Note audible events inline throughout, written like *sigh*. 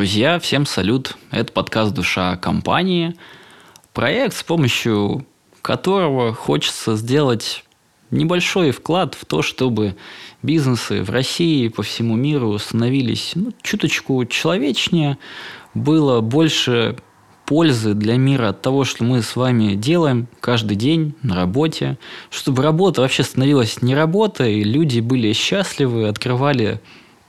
Друзья, всем салют. Это подкаст «Душа компании». Проект, с помощью которого хочется сделать небольшой вклад в то, чтобы бизнесы в России и по всему миру становились ну, чуточку человечнее, было больше пользы для мира от того, что мы с вами делаем каждый день на работе, чтобы работа вообще становилась не работой, люди были счастливы, открывали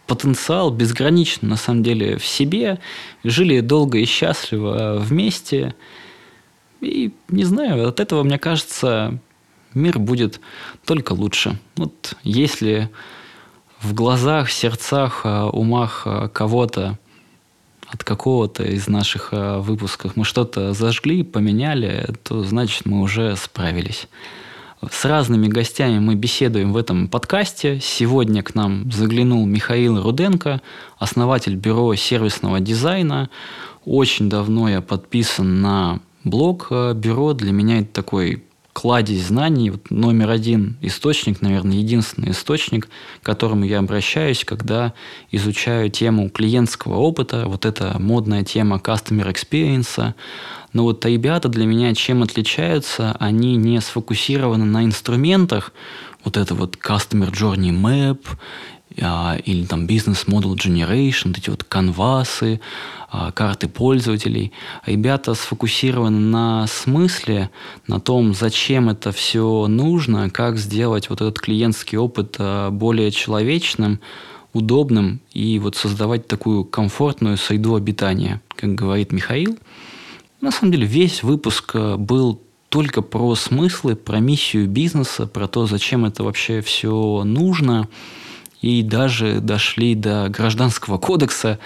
потенциал безграничный на самом деле в себе, жили долго и счастливо вместе. И не знаю, от этого, мне кажется, мир будет только лучше. Вот если в глазах, сердцах, а, умах а, кого-то от какого-то из наших а, выпусков мы что-то зажгли, поменяли, то значит мы уже справились. С разными гостями мы беседуем в этом подкасте. Сегодня к нам заглянул Михаил Руденко, основатель бюро сервисного дизайна. Очень давно я подписан на блог э, бюро. Для меня это такой кладезь знаний, вот номер один источник, наверное, единственный источник, к которому я обращаюсь, когда изучаю тему клиентского опыта, вот эта модная тема customer experience, но вот ребята для меня чем отличаются? Они не сфокусированы на инструментах, вот это вот Customer Journey Map, или там Business Model Generation, вот эти вот канвасы, а, карты пользователей. Ребята сфокусированы на смысле, на том, зачем это все нужно, как сделать вот этот клиентский опыт а, более человечным, удобным и вот создавать такую комфортную среду обитания, как говорит Михаил – на самом деле весь выпуск был только про смыслы, про миссию бизнеса, про то, зачем это вообще все нужно. И даже дошли до гражданского кодекса,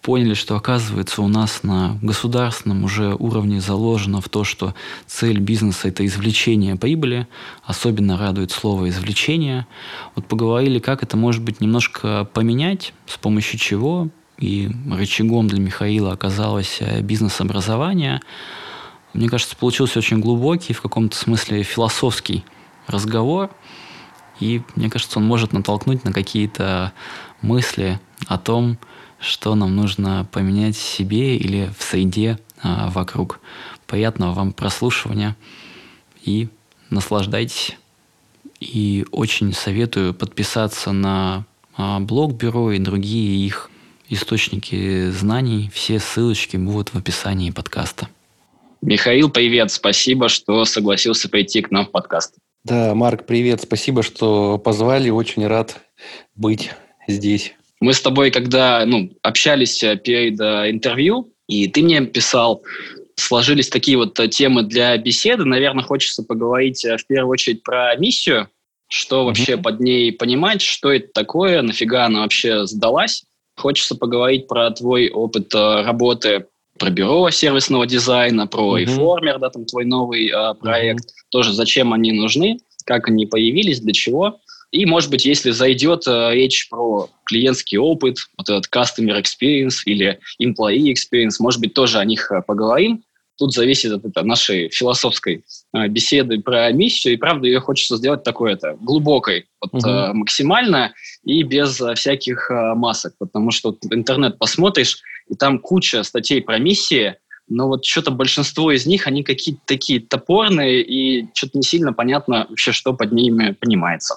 поняли, что оказывается у нас на государственном уже уровне заложено в то, что цель бизнеса – это извлечение прибыли. Особенно радует слово «извлечение». Вот поговорили, как это может быть немножко поменять, с помощью чего, и рычагом для Михаила оказалось э, бизнес-образование. Мне кажется, получился очень глубокий, в каком-то смысле философский разговор. И мне кажется, он может натолкнуть на какие-то мысли о том, что нам нужно поменять в себе или в среде а, вокруг. Приятного вам прослушивания и наслаждайтесь. И очень советую подписаться на а, блог бюро и другие их источники знаний, все ссылочки будут в описании подкаста. Михаил, привет, спасибо, что согласился прийти к нам в подкаст. Да, Марк, привет, спасибо, что позвали, очень рад быть здесь. Мы с тобой, когда ну, общались э, перед э, интервью, и ты мне писал, сложились такие вот э, темы для беседы. Наверное, хочется поговорить в первую очередь про миссию, что mm-hmm. вообще под ней понимать, что это такое, нафига она вообще сдалась. Хочется поговорить про твой опыт работы про бюро сервисного дизайна, про mm-hmm. Reformer, да, там твой новый э, проект, mm-hmm. Тоже зачем они нужны, как они появились, для чего. И, может быть, если зайдет э, речь про клиентский опыт, вот этот customer experience или employee experience, может быть, тоже о них э, поговорим. Тут зависит от это, нашей философской э, беседы про миссию, и правда ее хочется сделать такой это глубокой, вот, угу. э, максимально и без э, всяких э, масок, потому что интернет посмотришь, и там куча статей про миссии, но вот что-то большинство из них, они какие-то такие топорные, и что-то не сильно понятно вообще, что под ними понимается.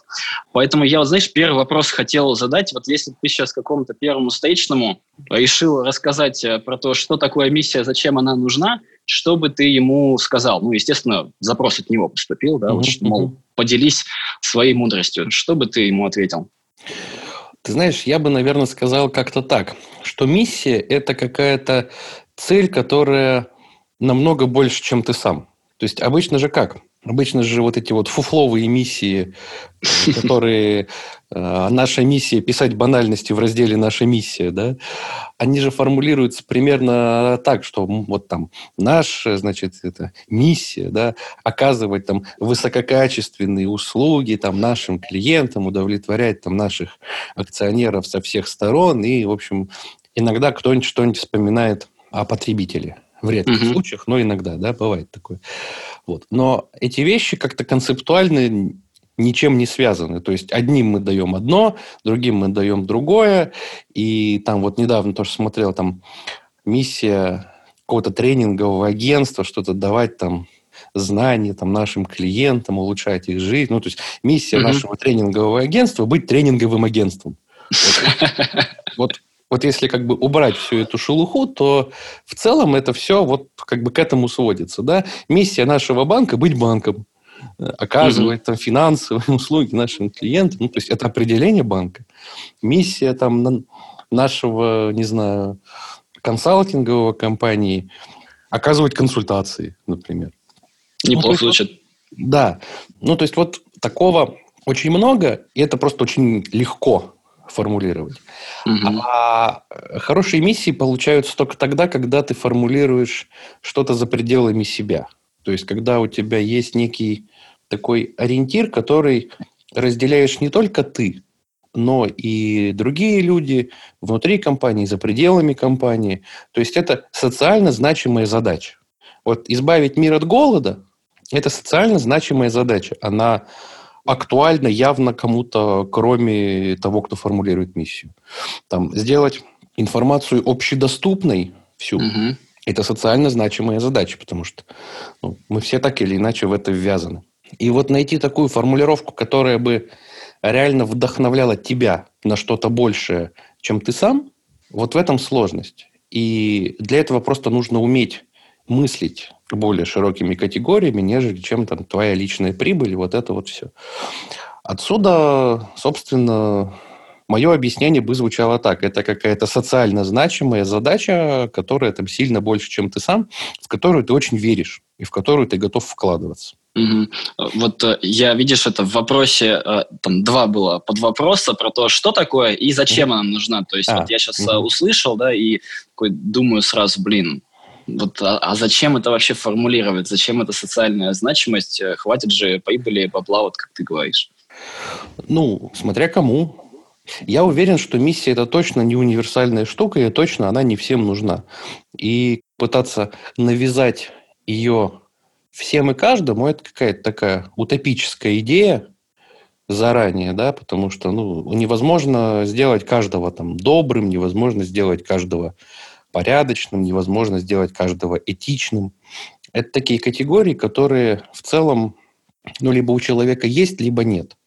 Поэтому я, вот, знаешь, первый вопрос хотел задать. Вот если ты сейчас какому-то первому стейчному решил рассказать э, про то, что такое миссия, зачем она нужна, что бы ты ему сказал? Ну, естественно, запрос от него поступил, да, mm-hmm. вот, мол, поделись своей мудростью. Что бы ты ему ответил? Ты знаешь, я бы, наверное, сказал как-то так, что миссия – это какая-то цель, которая намного больше, чем ты сам. То есть обычно же как? Обычно же вот эти вот фуфловые миссии, *laughs* которые э, наша миссия писать банальности в разделе «Наша миссия», да, они же формулируются примерно так, что вот там наша, значит, это миссия, да, оказывать там высококачественные услуги там нашим клиентам, удовлетворять там наших акционеров со всех сторон и, в общем, иногда кто-нибудь что-нибудь вспоминает о потребителе. В редких угу. случаях, но иногда, да, бывает такое. Вот. Но эти вещи как-то концептуально ничем не связаны. То есть одним мы даем одно, другим мы даем другое. И там вот недавно тоже смотрел, там миссия какого-то тренингового агентства, что-то давать там знания там, нашим клиентам, улучшать их жизнь. Ну, то есть миссия угу. нашего тренингового агентства быть тренинговым агентством. Вот, *laughs* вот если как бы убрать всю эту шелуху, то в целом это все вот как бы к этому сводится. Да? Миссия нашего банка – быть банком оказывать угу. там финансовые *laughs* услуги нашим клиентам. Ну, то есть это определение банка. Миссия там нашего, не знаю, консалтингового компании оказывать консультации, например. Неплохо ну, звучит. Да. Ну, то есть вот такого очень много, и это просто очень легко формулировать. Угу. А хорошие миссии получаются только тогда, когда ты формулируешь что-то за пределами себя. То есть, когда у тебя есть некий такой ориентир, который разделяешь не только ты, но и другие люди внутри компании, за пределами компании. То есть это социально значимая задача. Вот избавить мир от голода – это социально значимая задача. Она актуальна явно кому-то, кроме того, кто формулирует миссию. Там, сделать информацию общедоступной всю угу. – это социально значимая задача, потому что ну, мы все так или иначе в это ввязаны. И вот найти такую формулировку, которая бы реально вдохновляла тебя на что-то большее, чем ты сам, вот в этом сложность. И для этого просто нужно уметь мыслить более широкими категориями, нежели чем там твоя личная прибыль, вот это вот все. Отсюда, собственно, мое объяснение бы звучало так. Это какая-то социально значимая задача, которая там сильно больше, чем ты сам, в которую ты очень веришь и в которую ты готов вкладываться. Угу. Вот э, я, видишь, это в вопросе, э, там два было под вопроса про то, что такое и зачем угу. она нужна. То есть а, вот я сейчас угу. услышал, да, и такой думаю сразу, блин, вот, а, а зачем это вообще формулировать? Зачем эта социальная значимость? Хватит же прибыли, бабла, вот как ты говоришь. Ну, смотря кому. Я уверен, что миссия это точно не универсальная штука, и точно она не всем нужна. И пытаться навязать ее всем и каждому, это какая-то такая утопическая идея заранее, да, потому что ну, невозможно сделать каждого там добрым, невозможно сделать каждого порядочным, невозможно сделать каждого этичным. Это такие категории, которые в целом ну, либо у человека есть, либо нет.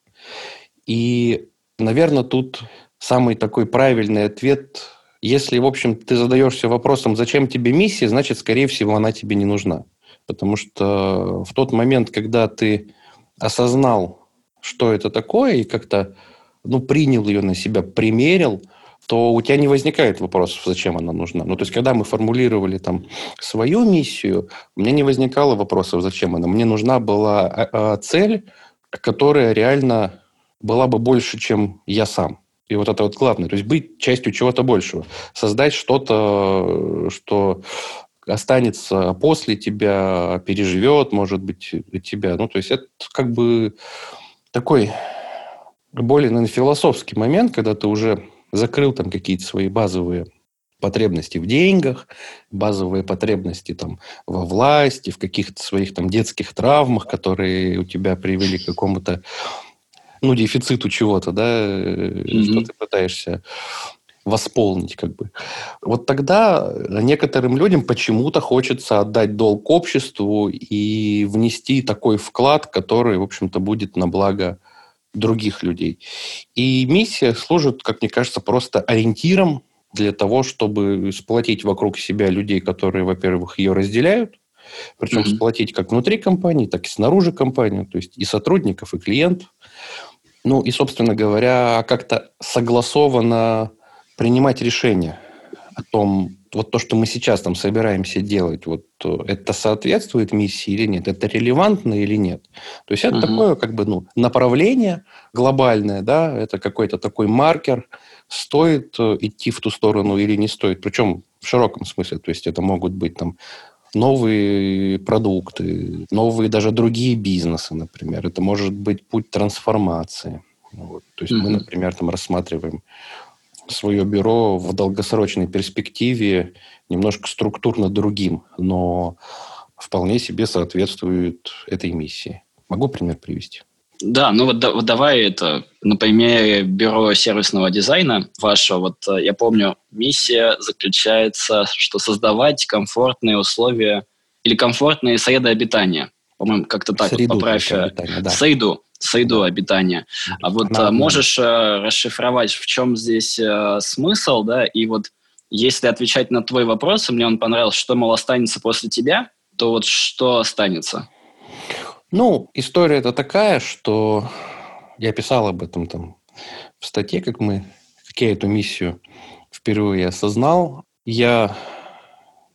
И, наверное, тут самый такой правильный ответ, если, в общем, ты задаешься вопросом, зачем тебе миссия, значит, скорее всего, она тебе не нужна. Потому что в тот момент, когда ты осознал, что это такое, и как-то ну, принял ее на себя, примерил, то у тебя не возникает вопросов, зачем она нужна. Ну, то есть, когда мы формулировали там свою миссию, у меня не возникало вопросов, зачем она. Мне нужна была а, а, цель, которая реально была бы больше, чем я сам. И вот это вот главное. То есть быть частью чего-то большего. Создать что-то, что останется после тебя, переживет, может быть, тебя. Ну, то есть это как бы такой более, наверное, философский момент, когда ты уже закрыл там какие-то свои базовые потребности в деньгах, базовые потребности там во власти, в каких-то своих там детских травмах, которые у тебя привели к какому-то ну, дефициту чего-то, да, mm-hmm. что ты пытаешься восполнить, как бы. Вот тогда некоторым людям почему-то хочется отдать долг обществу и внести такой вклад, который, в общем-то, будет на благо других людей. И миссия служит, как мне кажется, просто ориентиром для того, чтобы сплотить вокруг себя людей, которые, во-первых, ее разделяют, причем mm-hmm. сплотить как внутри компании, так и снаружи компании, то есть и сотрудников, и клиентов. Ну и, собственно говоря, как-то согласованно принимать решения о том, вот то, что мы сейчас там собираемся делать, вот э, это соответствует миссии или нет, это релевантно или нет. То есть это uh такое как бы ну, направление глобальное, да, это какой-то такой маркер, стоит э, идти в ту сторону или не стоит. Причем в широком смысле, то есть это могут быть там новые продукты, новые даже другие бизнесы, например. Это может быть путь трансформации. Вот. То есть mm мы, например, там рассматриваем свое бюро в долгосрочной перспективе немножко структурно другим, но вполне себе соответствует этой миссии. Могу пример привести? Да, ну вот, вот давай это на бюро сервисного дизайна вашего. Вот э, я помню, миссия заключается, что создавать комфортные условия или комфортные среды обитания. По-моему, как-то так среду вот поправь. Э, обитания, да. Среду да. обитания. А вот да, можешь да. расшифровать, в чем здесь смысл, да, и вот если отвечать на твой вопрос, мне он понравился, что, мол, останется после тебя, то вот что останется? Ну, история это такая, что я писал об этом там в статье, как мы, как я эту миссию впервые осознал. Я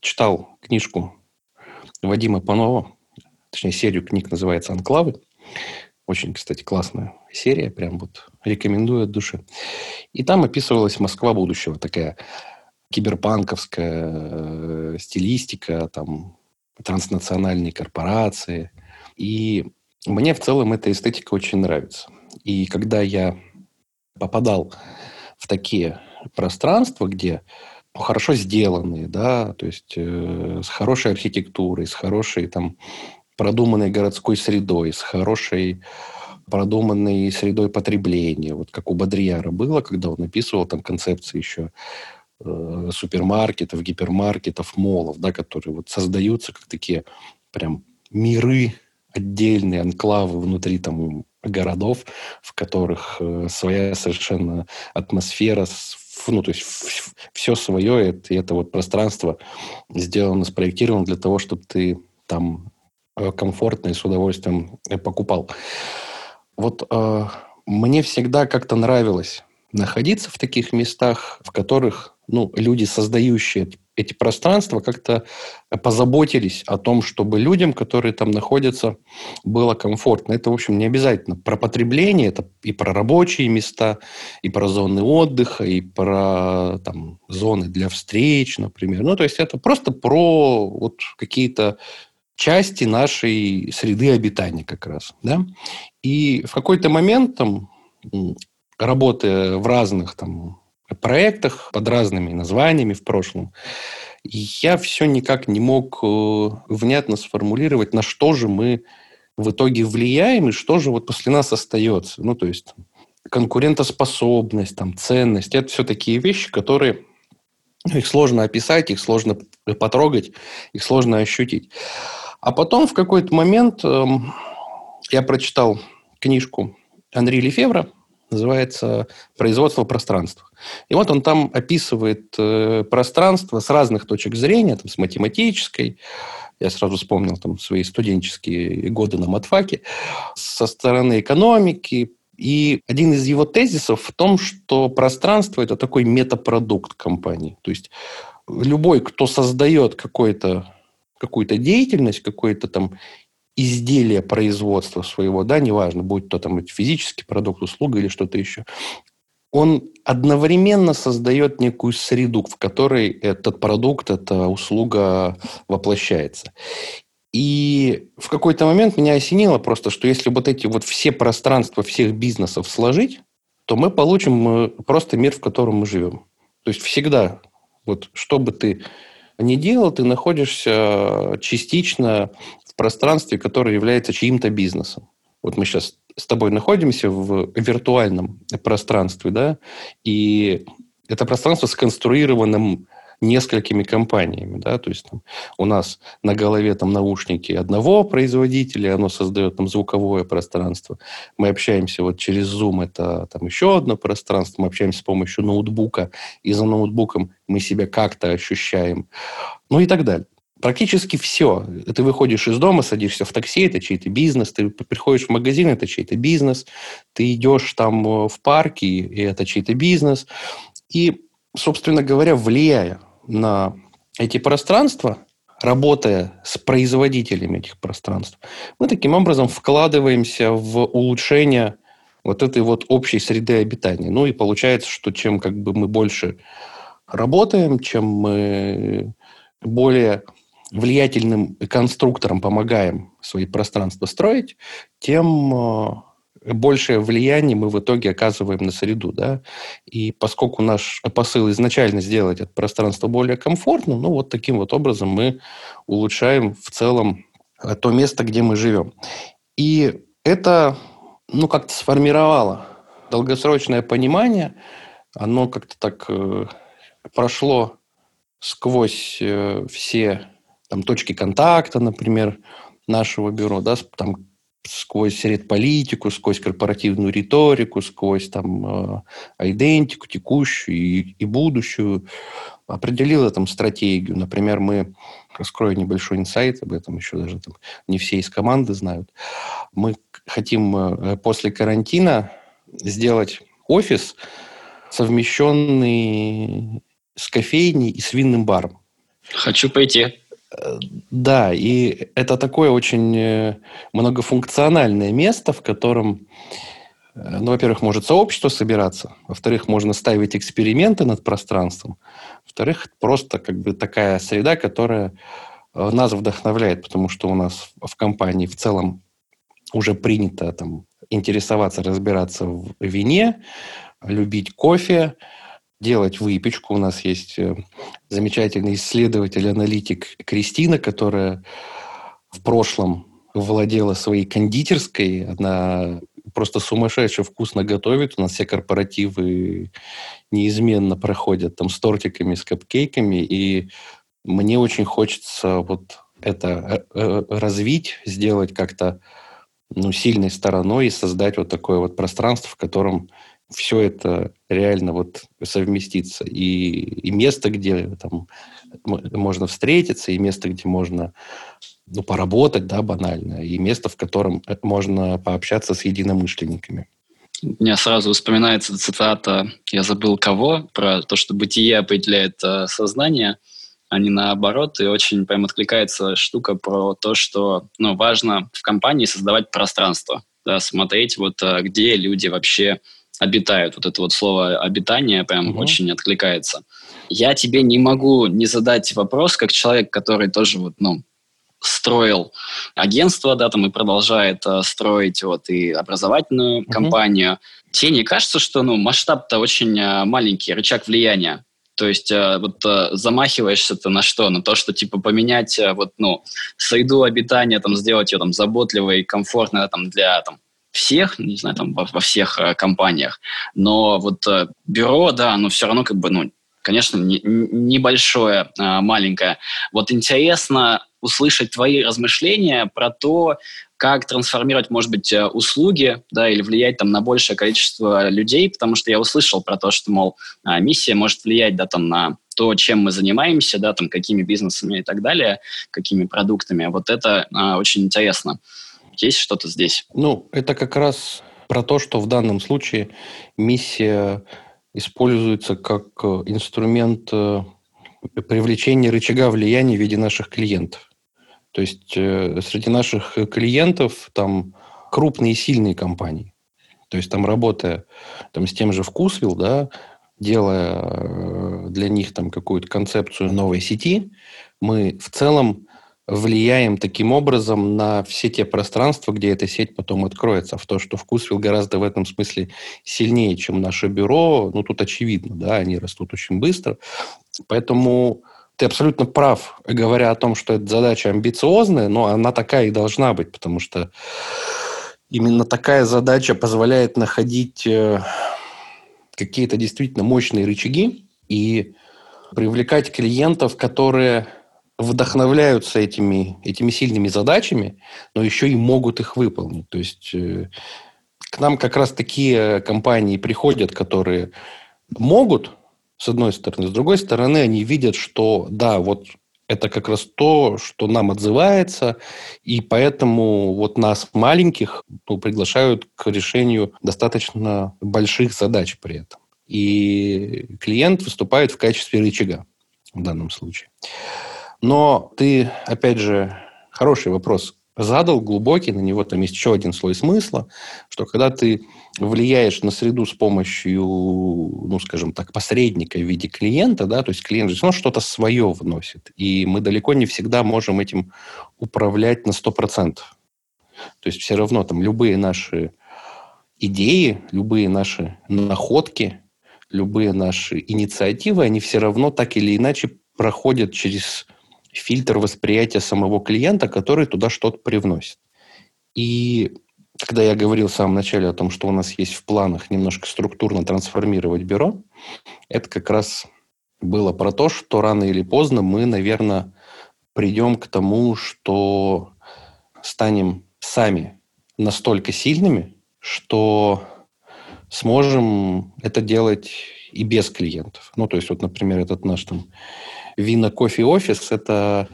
читал книжку Вадима Панова, точнее, серию книг называется «Анклавы». Очень, кстати, классная серия, прям вот рекомендую от души. И там описывалась Москва будущего, такая киберпанковская э, стилистика, там, транснациональные корпорации – и мне в целом эта эстетика очень нравится. И когда я попадал в такие пространства, где ну, хорошо сделанные, да, то есть э, с хорошей архитектурой, с хорошей там продуманной городской средой, с хорошей продуманной средой потребления, вот как у Бодрияра было, когда он написывал там концепции еще э, супермаркетов, гипермаркетов, молов, да, которые вот создаются как такие прям миры отдельные анклавы внутри там городов, в которых э, своя совершенно атмосфера, ну, то есть все свое, это, это вот пространство сделано, спроектировано для того, чтобы ты там комфортно и с удовольствием э, покупал. Вот э, мне всегда как-то нравилось находиться в таких местах, в которых ну, люди, создающие эти пространства, как-то позаботились о том, чтобы людям, которые там находятся, было комфортно. Это, в общем, не обязательно про потребление, это и про рабочие места, и про зоны отдыха, и про там, зоны для встреч, например. Ну, то есть это просто про вот какие-то части нашей среды обитания как раз. Да? И в какой-то момент, там, работая в разных там, проектах под разными названиями в прошлом, я все никак не мог э, внятно сформулировать, на что же мы в итоге влияем и что же вот после нас остается. Ну, то есть конкурентоспособность, там, ценность. Это все такие вещи, которые их сложно описать, их сложно потрогать, их сложно ощутить. А потом в какой-то момент э, я прочитал книжку Анри Лефевра называется «Производство пространства». И вот он там описывает э, пространство с разных точек зрения, там, с математической, я сразу вспомнил там свои студенческие годы на матфаке, со стороны экономики. И один из его тезисов в том, что пространство – это такой метапродукт компании. То есть любой, кто создает какой-то какую-то деятельность, какой-то там изделия производства своего, да, неважно, будет то там физический продукт, услуга или что-то еще, он одновременно создает некую среду, в которой этот продукт, эта услуга воплощается. И в какой-то момент меня осенило просто, что если вот эти вот все пространства всех бизнесов сложить, то мы получим э, просто мир, в котором мы живем. То есть всегда, вот что бы ты ни делал, ты находишься частично в пространстве, которое является чьим-то бизнесом. Вот мы сейчас с тобой находимся в виртуальном пространстве, да, и это пространство сконструировано несколькими компаниями, да, то есть там, у нас на голове там наушники одного производителя, оно создает там звуковое пространство. Мы общаемся вот через Zoom, это там еще одно пространство, мы общаемся с помощью ноутбука, и за ноутбуком мы себя как-то ощущаем, ну и так далее практически все. Ты выходишь из дома, садишься в такси, это чей-то бизнес, ты приходишь в магазин, это чей-то бизнес, ты идешь там э, в парке, и это чей-то бизнес. И, собственно говоря, влияя на эти пространства, работая с производителями этих пространств, мы таким образом вкладываемся в улучшение вот этой вот общей среды обитания. Ну и получается, что чем как бы мы больше работаем, чем мы более влиятельным конструкторам помогаем свои пространства строить, тем э, большее влияние мы в итоге оказываем на среду. Да? И поскольку наш посыл изначально сделать это пространство более комфортным, ну вот таким вот образом мы улучшаем в целом э, то место, где мы живем. И это ну, как-то сформировало долгосрочное понимание. Оно как-то так э, прошло сквозь э, все там, точки контакта, например, нашего бюро, да, там, сквозь редполитику, сквозь корпоративную риторику, сквозь там э, идентику текущую и, и будущую, определила там стратегию. Например, мы, раскрою небольшой инсайт, об этом еще даже там не все из команды знают, мы хотим э, после карантина сделать офис, совмещенный с кофейней и с винным баром. Хочу пойти. Да, и это такое очень э, многофункциональное место, в котором, э, ну, во-первых, может сообщество собираться, во-вторых, можно ставить эксперименты над пространством, во-вторых, просто как бы такая среда, которая э, нас вдохновляет, потому что у нас в компании в целом уже принято там интересоваться, разбираться в вине, любить кофе, делать выпечку. У нас есть э, замечательный исследователь, аналитик Кристина, которая в прошлом владела своей кондитерской. Она просто сумасшедше вкусно готовит. У нас все корпоративы неизменно проходят там с тортиками, с капкейками. И мне очень хочется вот это э, э, развить, сделать как-то ну, сильной стороной и создать вот такое вот пространство, в котором все это реально вот совместится. И, и место, где там можно встретиться, и место, где можно ну, поработать, да, банально, и место, в котором можно пообщаться с единомышленниками. У меня сразу вспоминается цитата «Я забыл кого» про то, что бытие определяет э, сознание, а не наоборот. И очень прям откликается штука про то, что ну, важно в компании создавать пространство, да, смотреть вот э, где люди вообще обитают. Вот это вот слово обитание прям угу. очень откликается. Я тебе не могу не задать вопрос, как человек, который тоже вот, ну, строил агентство, да, там и продолжает э, строить вот и образовательную угу. компанию. Тебе не кажется, что, ну, масштаб-то очень э, маленький, рычаг влияния? То есть э, вот э, замахиваешься-то на что? На то, что типа поменять э, вот, ну, среду обитания, там, сделать ее там заботливой, комфортной там, для там, всех, не знаю, там во, во всех э, компаниях, но вот э, бюро, да, оно все равно как бы, ну, конечно, не, небольшое, э, маленькое. Вот интересно услышать твои размышления про то, как трансформировать, может быть, э, услуги, да, или влиять там на большее количество людей, потому что я услышал про то, что, мол, а, миссия может влиять, да, там на то, чем мы занимаемся, да, там, какими бизнесами и так далее, какими продуктами. Вот это а, очень интересно. Есть что-то здесь? Ну, это как раз про то, что в данном случае миссия используется как э, инструмент э, привлечения рычага влияния в виде наших клиентов. То есть э, среди наших клиентов там крупные и сильные компании. То есть там работая там, с тем же Вкусвилл, да, делая для них там какую-то концепцию новой сети, мы в целом влияем таким образом на все те пространства, где эта сеть потом откроется. В то, что Вкусвилл гораздо в этом смысле сильнее, чем наше бюро, ну, тут очевидно, да, они растут очень быстро. Поэтому ты абсолютно прав, говоря о том, что эта задача амбициозная, но она такая и должна быть, потому что именно такая задача позволяет находить э, какие-то действительно мощные рычаги и привлекать клиентов, которые вдохновляются этими, этими сильными задачами, но еще и могут их выполнить. То есть э, к нам как раз такие компании приходят, которые могут, с одной стороны, с другой стороны, они видят, что да, вот это как раз то, что нам отзывается, и поэтому вот нас, маленьких, ну, приглашают к решению достаточно больших задач при этом. И клиент выступает в качестве рычага в данном случае. Но ты, опять же, хороший вопрос задал, глубокий, на него там есть еще один слой смысла, что когда ты влияешь на среду с помощью, ну, скажем так, посредника в виде клиента, да, то есть клиент же ну, что-то свое вносит, и мы далеко не всегда можем этим управлять на 100%. То есть все равно там любые наши идеи, любые наши находки, любые наши инициативы, они все равно так или иначе проходят через фильтр восприятия самого клиента, который туда что-то привносит. И когда я говорил в самом начале о том, что у нас есть в планах немножко структурно трансформировать бюро, это как раз было про то, что рано или поздно мы, наверное, придем к тому, что станем сами настолько сильными, что сможем это делать и без клиентов. Ну, то есть, вот, например, этот наш там вина кофе офис – это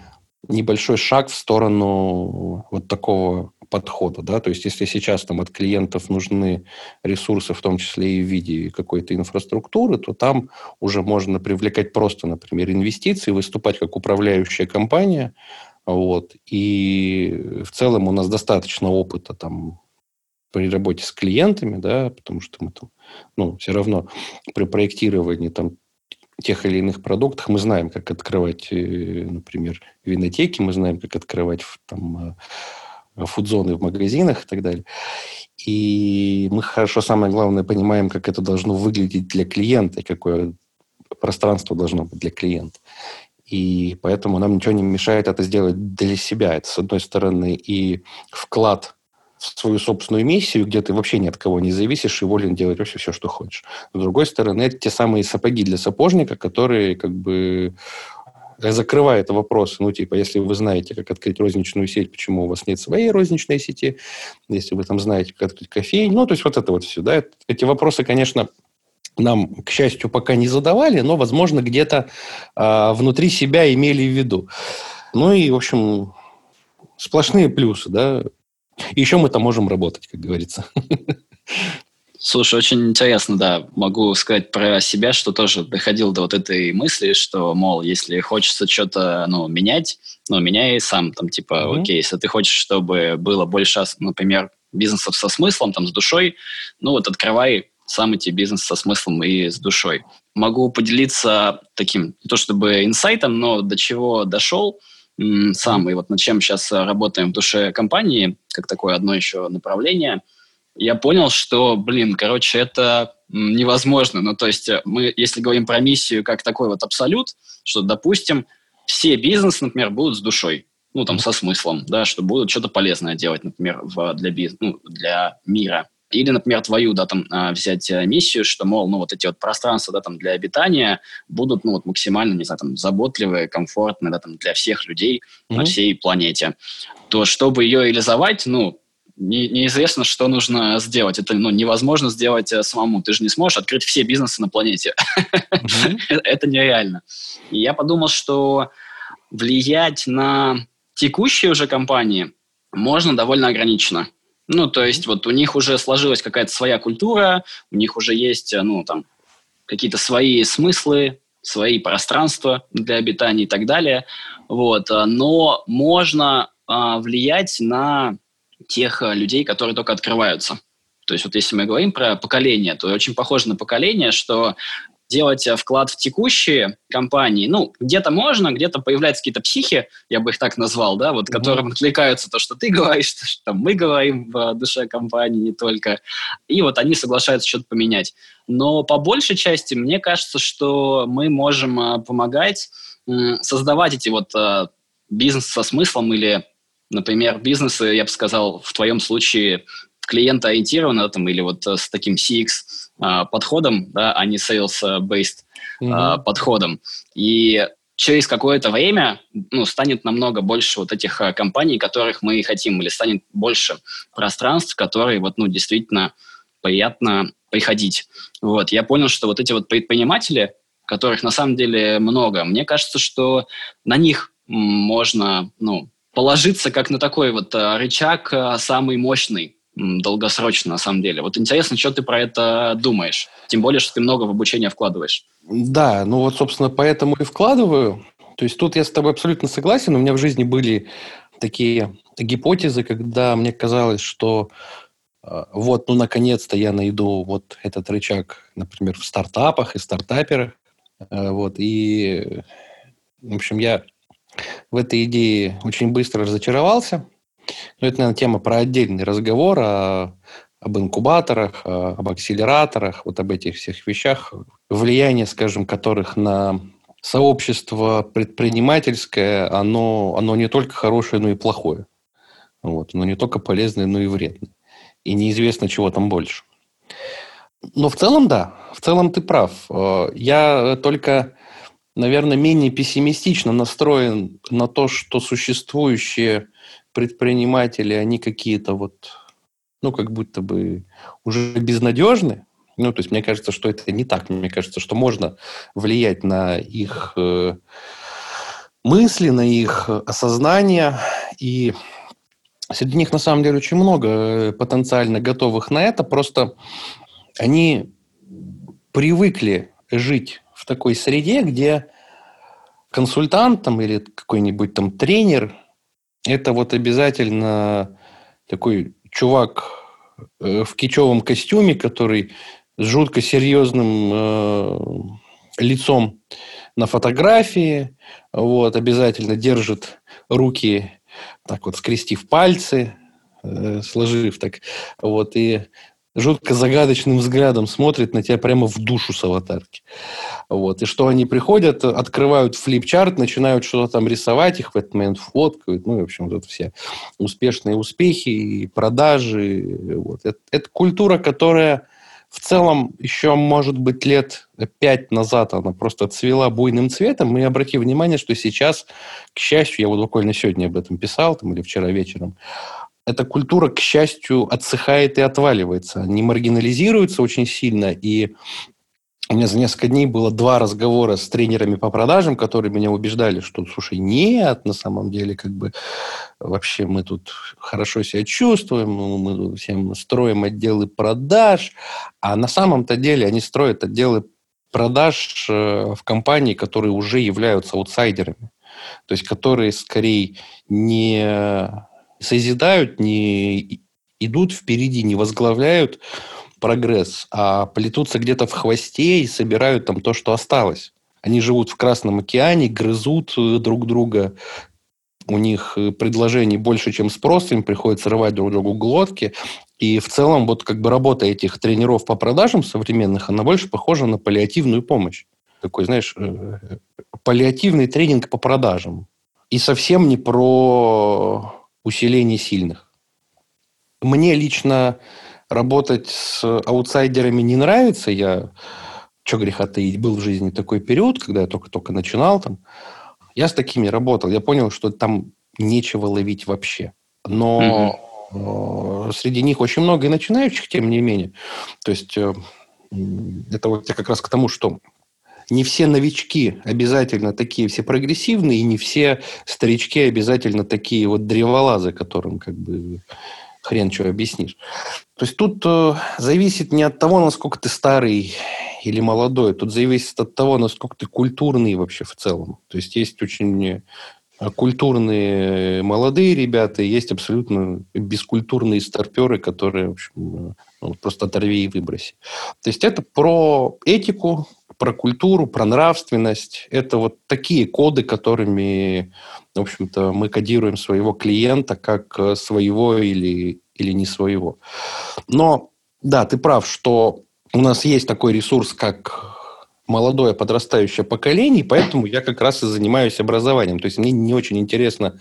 небольшой шаг в сторону вот такого подхода, да, то есть если сейчас там от клиентов нужны ресурсы, в том числе и в виде какой-то инфраструктуры, то там уже можно привлекать просто, например, инвестиции, выступать как управляющая компания, вот, и в целом у нас достаточно опыта там при работе с клиентами, да, потому что мы там, ну, все равно при проектировании там тех или иных продуктах мы знаем, как открывать, э, например, винотеки, мы знаем, как открывать там э, фудзоны в магазинах и так далее. И мы хорошо, самое главное, понимаем, как это должно выглядеть для клиента, какое пространство должно быть для клиента. И поэтому нам ничего не мешает это сделать для себя. Это, с одной стороны, и вклад свою собственную миссию, где ты вообще ни от кого не зависишь и волен делать вообще все, что хочешь. С другой стороны, это те самые сапоги для сапожника, которые как бы закрывает вопрос, ну, типа, если вы знаете, как открыть розничную сеть, почему у вас нет своей розничной сети, если вы там знаете, как открыть кофейню, ну, то есть вот это вот все, да, эти вопросы, конечно, нам, к счастью, пока не задавали, но, возможно, где-то э, внутри себя имели в виду. Ну и, в общем, сплошные плюсы, да. Еще мы там можем работать, как говорится. Слушай, очень интересно, да. Могу сказать про себя, что тоже доходил до вот этой мысли, что, мол, если хочется что-то, ну, менять, ну, меняй сам, там, типа, mm-hmm. окей, если ты хочешь, чтобы было больше, например, бизнесов со смыслом, там, с душой, ну, вот открывай сам эти бизнес со смыслом и с душой. Могу поделиться таким, не то чтобы инсайтом, но до чего дошел сам, и вот над чем сейчас работаем в душе компании, как такое одно еще направление, я понял, что, блин, короче, это невозможно. Ну, то есть мы, если говорим про миссию как такой вот абсолют, что, допустим, все бизнесы, например, будут с душой, ну, там, со смыслом, да, что будут что-то полезное делать, например, в, для, биз, ну, для мира. Или, например, твою, да, там, а, взять э, миссию, что, мол, ну, вот эти вот пространства, да, там, для обитания будут, ну, вот максимально, не знаю, там, заботливые, комфортные, да, там, для всех людей mm-hmm. на всей планете. То, чтобы ее реализовать, ну, не, неизвестно, что нужно сделать. Это ну, невозможно сделать э, самому. Ты же не сможешь открыть все бизнесы на планете. Mm-hmm. *laughs* Это нереально. И я подумал, что влиять на текущие уже компании можно довольно ограниченно. Ну, то есть вот у них уже сложилась какая-то своя культура, у них уже есть, э, ну, там, какие-то свои смыслы, свои пространства для обитания и так далее. Вот. Э, но можно а, влиять на тех людей, которые только открываются. То есть вот если мы говорим про поколение, то очень похоже на поколение, что делать э, вклад в текущие компании, ну, где-то можно, где-то появляются какие-то психи, я бы их так назвал, да, вот, mm-hmm. которым откликаются то, что ты *laughs* говоришь, то, что мы говорим в душе компании не только, и вот они соглашаются что-то поменять. Но по большей части, мне кажется, что мы можем э, помогать создавать эти вот бизнес со смыслом или, например, бизнесы, я бы сказал, в твоем случае клиентоориентированно там, или вот с таким CX подходом, да, а не sales-based mm-hmm. а, подходом. И через какое-то время ну, станет намного больше вот этих а, компаний, которых мы хотим, или станет больше пространств, которые вот, ну, действительно приятно приходить. Вот. Я понял, что вот эти вот предприниматели, которых на самом деле много, мне кажется, что на них можно ну, положиться как на такой вот а, рычаг а, самый мощный долгосрочно, на самом деле. Вот интересно, что ты про это думаешь? Тем более, что ты много в обучение вкладываешь. Да, ну вот, собственно, поэтому и вкладываю. То есть тут я с тобой абсолютно согласен. У меня в жизни были такие гипотезы, когда мне казалось, что э, вот, ну, наконец-то я найду вот этот рычаг, например, в стартапах и стартаперах. Э, вот, и, в общем, я в этой идее очень быстро разочаровался. Ну, это, наверное, тема про отдельный разговор о, об инкубаторах, об акселераторах, вот об этих всех вещах, влияние, скажем, которых на сообщество предпринимательское, оно, оно не только хорошее, но и плохое. Вот. Оно не только полезное, но и вредное. И неизвестно, чего там больше. Но в целом, да. В целом ты прав. Э, я только, наверное, менее пессимистично настроен на то, что существующие предприниматели, они какие-то вот, ну, как будто бы уже безнадежны. Ну, то есть мне кажется, что это не так. Мне кажется, что можно влиять на их э, мысли, на их осознание. И среди них на самом деле очень много э, потенциально готовых на это. Просто они привыкли жить в такой среде, где консультант там, или какой-нибудь там тренер это вот обязательно такой чувак э, в кичевом костюме, который с жутко серьезным э, лицом на фотографии, вот, обязательно держит руки так вот скрестив пальцы, э, сложив так, вот, и жутко загадочным взглядом смотрит на тебя прямо в душу с аватарки. Вот. И что они приходят, открывают флипчарт, начинают что-то там рисовать, их в этот момент фоткают. Ну, в общем, вот все успешные успехи и продажи. Вот. Это, это культура, которая в целом еще, может быть, лет пять назад она просто цвела буйным цветом. И обрати внимание, что сейчас, к счастью, я вот буквально сегодня об этом писал, там, или вчера вечером, эта культура, к счастью, отсыхает и отваливается. Не маргинализируется очень сильно. И у меня за несколько дней было два разговора с тренерами по продажам, которые меня убеждали, что, слушай, нет, на самом деле, как бы вообще мы тут хорошо себя чувствуем, мы всем строим отделы продаж, а на самом-то деле они строят отделы продаж э, в компании, которые уже являются аутсайдерами. То есть, которые скорее не созидают, не идут впереди, не возглавляют прогресс, а плетутся где-то в хвосте и собирают там то, что осталось. Они живут в Красном океане, грызут э, друг друга, у них э, предложений больше, чем спрос, им приходится рвать друг другу глотки. И в целом вот как бы работа этих тренеров по продажам современных, она больше похожа на паллиативную помощь. Такой, знаешь, э, паллиативный тренинг по продажам. И совсем не про усиление сильных. Мне лично работать с аутсайдерами не нравится. Я, что греха таить, был в жизни такой период, когда я только-только начинал там. Я с такими работал. Я понял, что там нечего ловить вообще. Но угу. среди них очень много и начинающих, тем не менее. То есть э, это вот я как раз к тому, что не все новички обязательно такие все прогрессивные, и не все старички обязательно такие вот древолазы, которым как бы хрен что объяснишь. То есть тут э, зависит не от того, насколько ты старый или молодой, тут зависит от того, насколько ты культурный вообще в целом. То есть есть очень э, культурные молодые ребята, есть абсолютно бескультурные старперы, которые, в общем, э, ну, просто оторви и выброси. То есть это про этику, про культуру, про нравственность. Это вот такие коды, которыми, в общем-то, мы кодируем своего клиента как э, своего или, или не своего. Но, да, ты прав, что у нас есть такой ресурс, как молодое подрастающее поколение, поэтому я как раз и занимаюсь образованием. То есть мне не очень интересно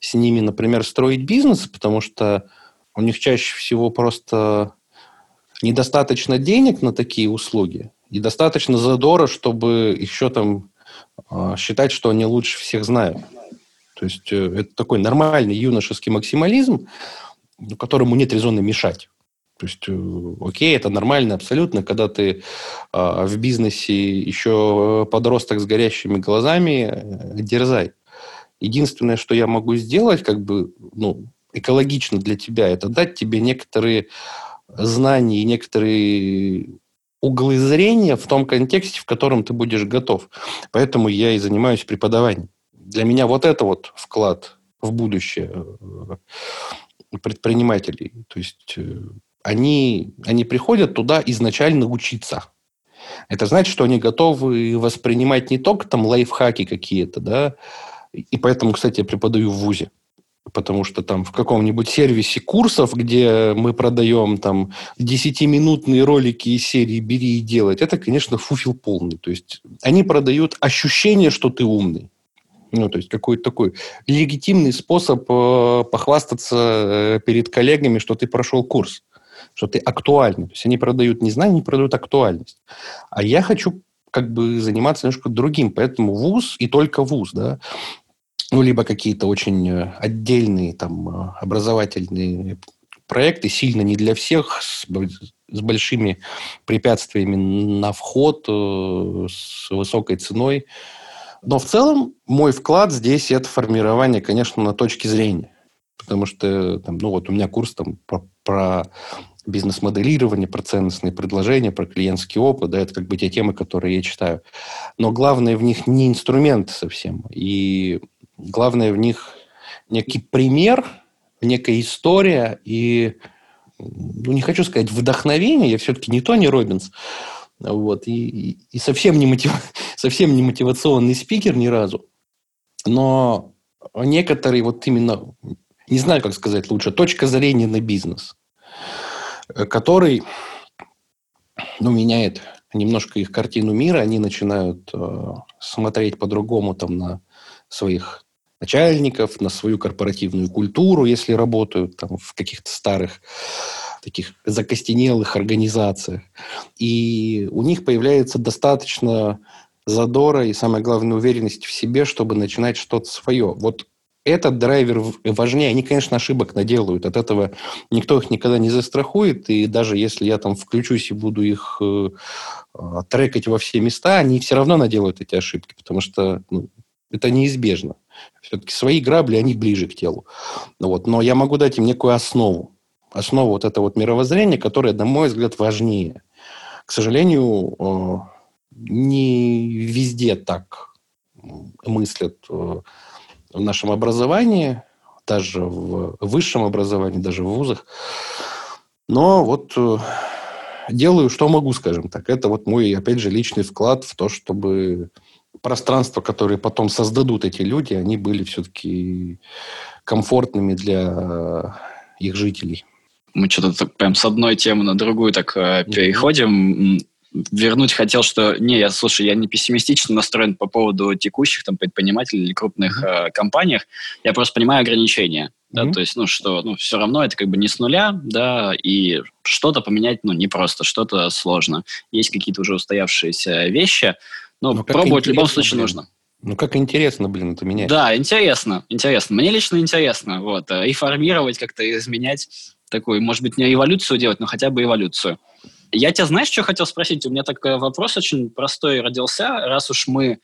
с ними, например, строить бизнес, потому что у них чаще всего просто недостаточно денег на такие услуги и достаточно задора, чтобы еще там а, считать, что они лучше всех знают. То есть э, это такой нормальный юношеский максимализм, которому нет резона мешать. То есть, э, окей, это нормально абсолютно, когда ты э, в бизнесе еще подросток с горящими глазами, э, дерзай. Единственное, что я могу сделать, как бы, ну, экологично для тебя, это дать тебе некоторые знания и некоторые углы зрения в том контексте, в котором ты будешь готов. Поэтому я и занимаюсь преподаванием. Для меня вот это вот вклад в будущее э, предпринимателей. То есть э, они, они приходят туда изначально учиться. Это значит, что они готовы воспринимать не только там лайфхаки какие-то, да, и поэтому, кстати, я преподаю в ВУЗе потому что там в каком-нибудь сервисе курсов, где мы продаем там 10-минутные ролики из серии «Бери и делать», это, конечно, фуфел полный. То есть они продают ощущение, что ты умный. Ну, то есть какой-то такой легитимный способ э, похвастаться э, перед коллегами, что ты прошел курс. что ты актуальный. То есть они продают не знания, они продают актуальность. А я хочу как бы заниматься немножко другим. Поэтому вуз и только вуз, да, ну, либо какие-то очень э, отдельные там э, образовательные проекты, сильно не для всех, с, с большими препятствиями на вход, э, с высокой ценой. Но в целом мой вклад здесь это формирование, конечно, на точке зрения. Потому что, там, ну вот у меня курс там про, про бизнес-моделирование, про ценностные предложения, про клиентский опыт, да, это как бы те темы, которые я читаю. Но главное в них не инструмент совсем, и главное в них некий пример, некая история и, ну, не хочу сказать вдохновение, я все-таки не Тони Робинс, вот, и, и, и совсем, не мотив... *laughs* совсем не мотивационный спикер ни разу, но некоторые вот именно, не знаю, как сказать лучше, точка зрения на бизнес – который ну, меняет немножко их картину мира, они начинают э, смотреть по-другому там на своих начальников, на свою корпоративную культуру, если работают там в каких-то старых таких закостенелых организациях. И у них появляется достаточно задора и, самое главное, уверенности в себе, чтобы начинать что-то свое. Вот этот драйвер важнее. Они, конечно, ошибок наделают. От этого никто их никогда не застрахует. И даже если я там включусь и буду их э, трекать во все места, они все равно наделают эти ошибки, потому что ну, это неизбежно. Все-таки свои грабли, они ближе к телу. Вот. Но я могу дать им некую основу. Основу вот этого вот мировоззрения, которое, на мой взгляд, важнее. К сожалению, э, не везде так мыслят э, в нашем образовании, даже в высшем образовании, даже в вузах. Но вот э, делаю, что могу, скажем так. Это вот мой, опять же, личный вклад в то, чтобы пространства, которые потом создадут эти люди, они были все-таки комфортными для их жителей. Мы что-то прям с одной темы на другую так э, переходим вернуть хотел, что не, я слушай, я не пессимистично настроен по поводу текущих там предпринимателей или крупных mm-hmm. э, компаниях. Я просто понимаю ограничения. Mm-hmm. Да, то есть, ну, что, ну, все равно это как бы не с нуля, да, и что-то поменять, ну, не просто, что-то сложно. Есть какие-то уже устоявшиеся вещи, но, но пробовать в любом случае блин. нужно. Ну, как интересно, блин, это менять. Да, интересно, интересно. Мне лично интересно, вот, э, реформировать, как-то изменять такую, может быть, не эволюцию делать, но хотя бы эволюцию. Я тебя знаешь, что хотел спросить? У меня такой вопрос очень простой родился. Раз уж мы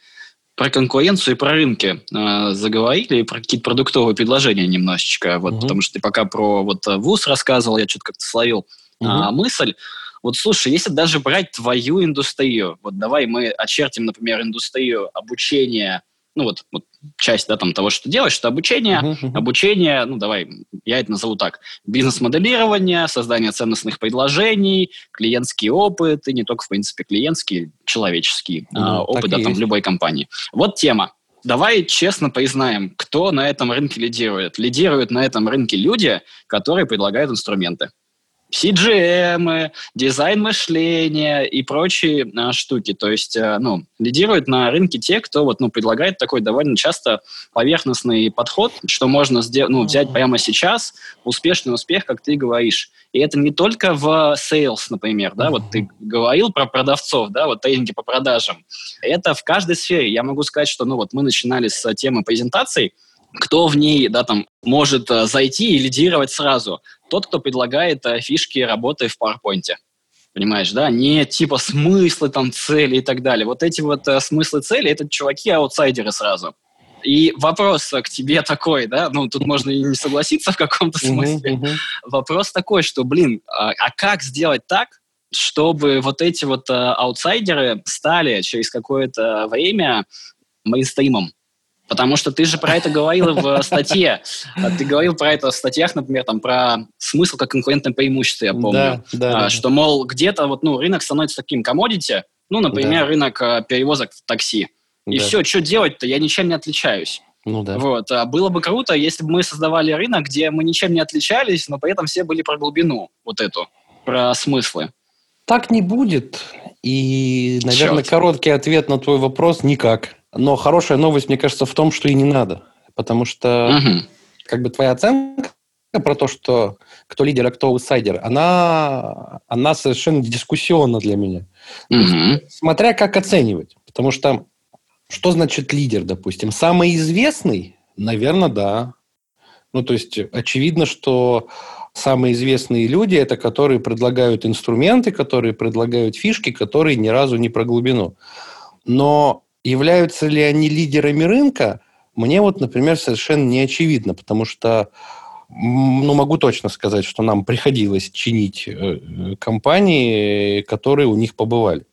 про конкуренцию и про рынки э, заговорили, и про какие-то продуктовые предложения немножечко, вот, угу. потому что ты пока про вот э, ВУЗ рассказывал, я что-то как-то словил угу. э, мысль. Вот слушай, если даже брать твою индустрию, вот давай мы очертим, например, индустрию обучения ну вот, вот часть да, там, того, что ты делаешь, это обучение. Uh-huh, Обучение, ну давай, я это назову так, бизнес-моделирование, создание ценностных предложений, клиентский опыт, и не только, в принципе, клиентский, человеческий uh-huh, а, опыт да, там, в любой компании. Вот тема. Давай честно признаем, кто на этом рынке лидирует. Лидируют на этом рынке люди, которые предлагают инструменты. CGM, дизайн мышления и прочие а, штуки. То есть, а, ну, лидируют на рынке те, кто вот, ну, предлагает такой довольно часто поверхностный подход, что можно сделать, ну, взять прямо сейчас успешный успех, как ты говоришь. И это не только в sales, например, да, вот ты говорил про продавцов, да, вот тренинги по продажам. Это в каждой сфере. Я могу сказать, что, ну, вот мы начинали с темы презентаций, кто в ней, да, там, может uh, зайти и лидировать сразу тот, кто предлагает э, фишки работы в PowerPoint. Понимаешь, да? Не типа смыслы, там, цели и так далее. Вот эти вот э, смыслы, цели – это чуваки-аутсайдеры сразу. И вопрос к тебе такой, да, ну, тут можно и не согласиться в каком-то смысле. Uh-huh, uh-huh. Вопрос такой, что, блин, а, а как сделать так, чтобы вот эти вот э, аутсайдеры стали через какое-то время мейнстримом? Потому что ты же про это говорил в статье. Ты говорил про это в статьях, например, там, про смысл как конкурентное преимущество, я помню. Да, да, а. Что, мол, где-то вот, ну, рынок становится таким комодити, ну, например, да. рынок а, перевозок в такси. И да. все, что делать-то? Я ничем не отличаюсь. Ну да. Вот. А было бы круто, если бы мы создавали рынок, где мы ничем не отличались, но при этом все были про глубину вот эту, про смыслы. Так не будет. И, наверное, Черт. короткий ответ на твой вопрос – никак. Но хорошая новость, мне кажется, в том, что и не надо. Потому что угу. как бы твоя оценка про то, что кто лидер, а кто аутсайдер, она, она совершенно дискуссионна для меня. Угу. Смотря как оценивать. Потому что что значит лидер, допустим? Самый известный? Наверное, да. Ну, то есть, очевидно, что самые известные люди – это которые предлагают инструменты, которые предлагают фишки, которые ни разу не про глубину. Но являются ли они лидерами рынка, мне вот, например, совершенно не очевидно, потому что ну, могу точно сказать, что нам приходилось чинить э, компании, которые у них побывали.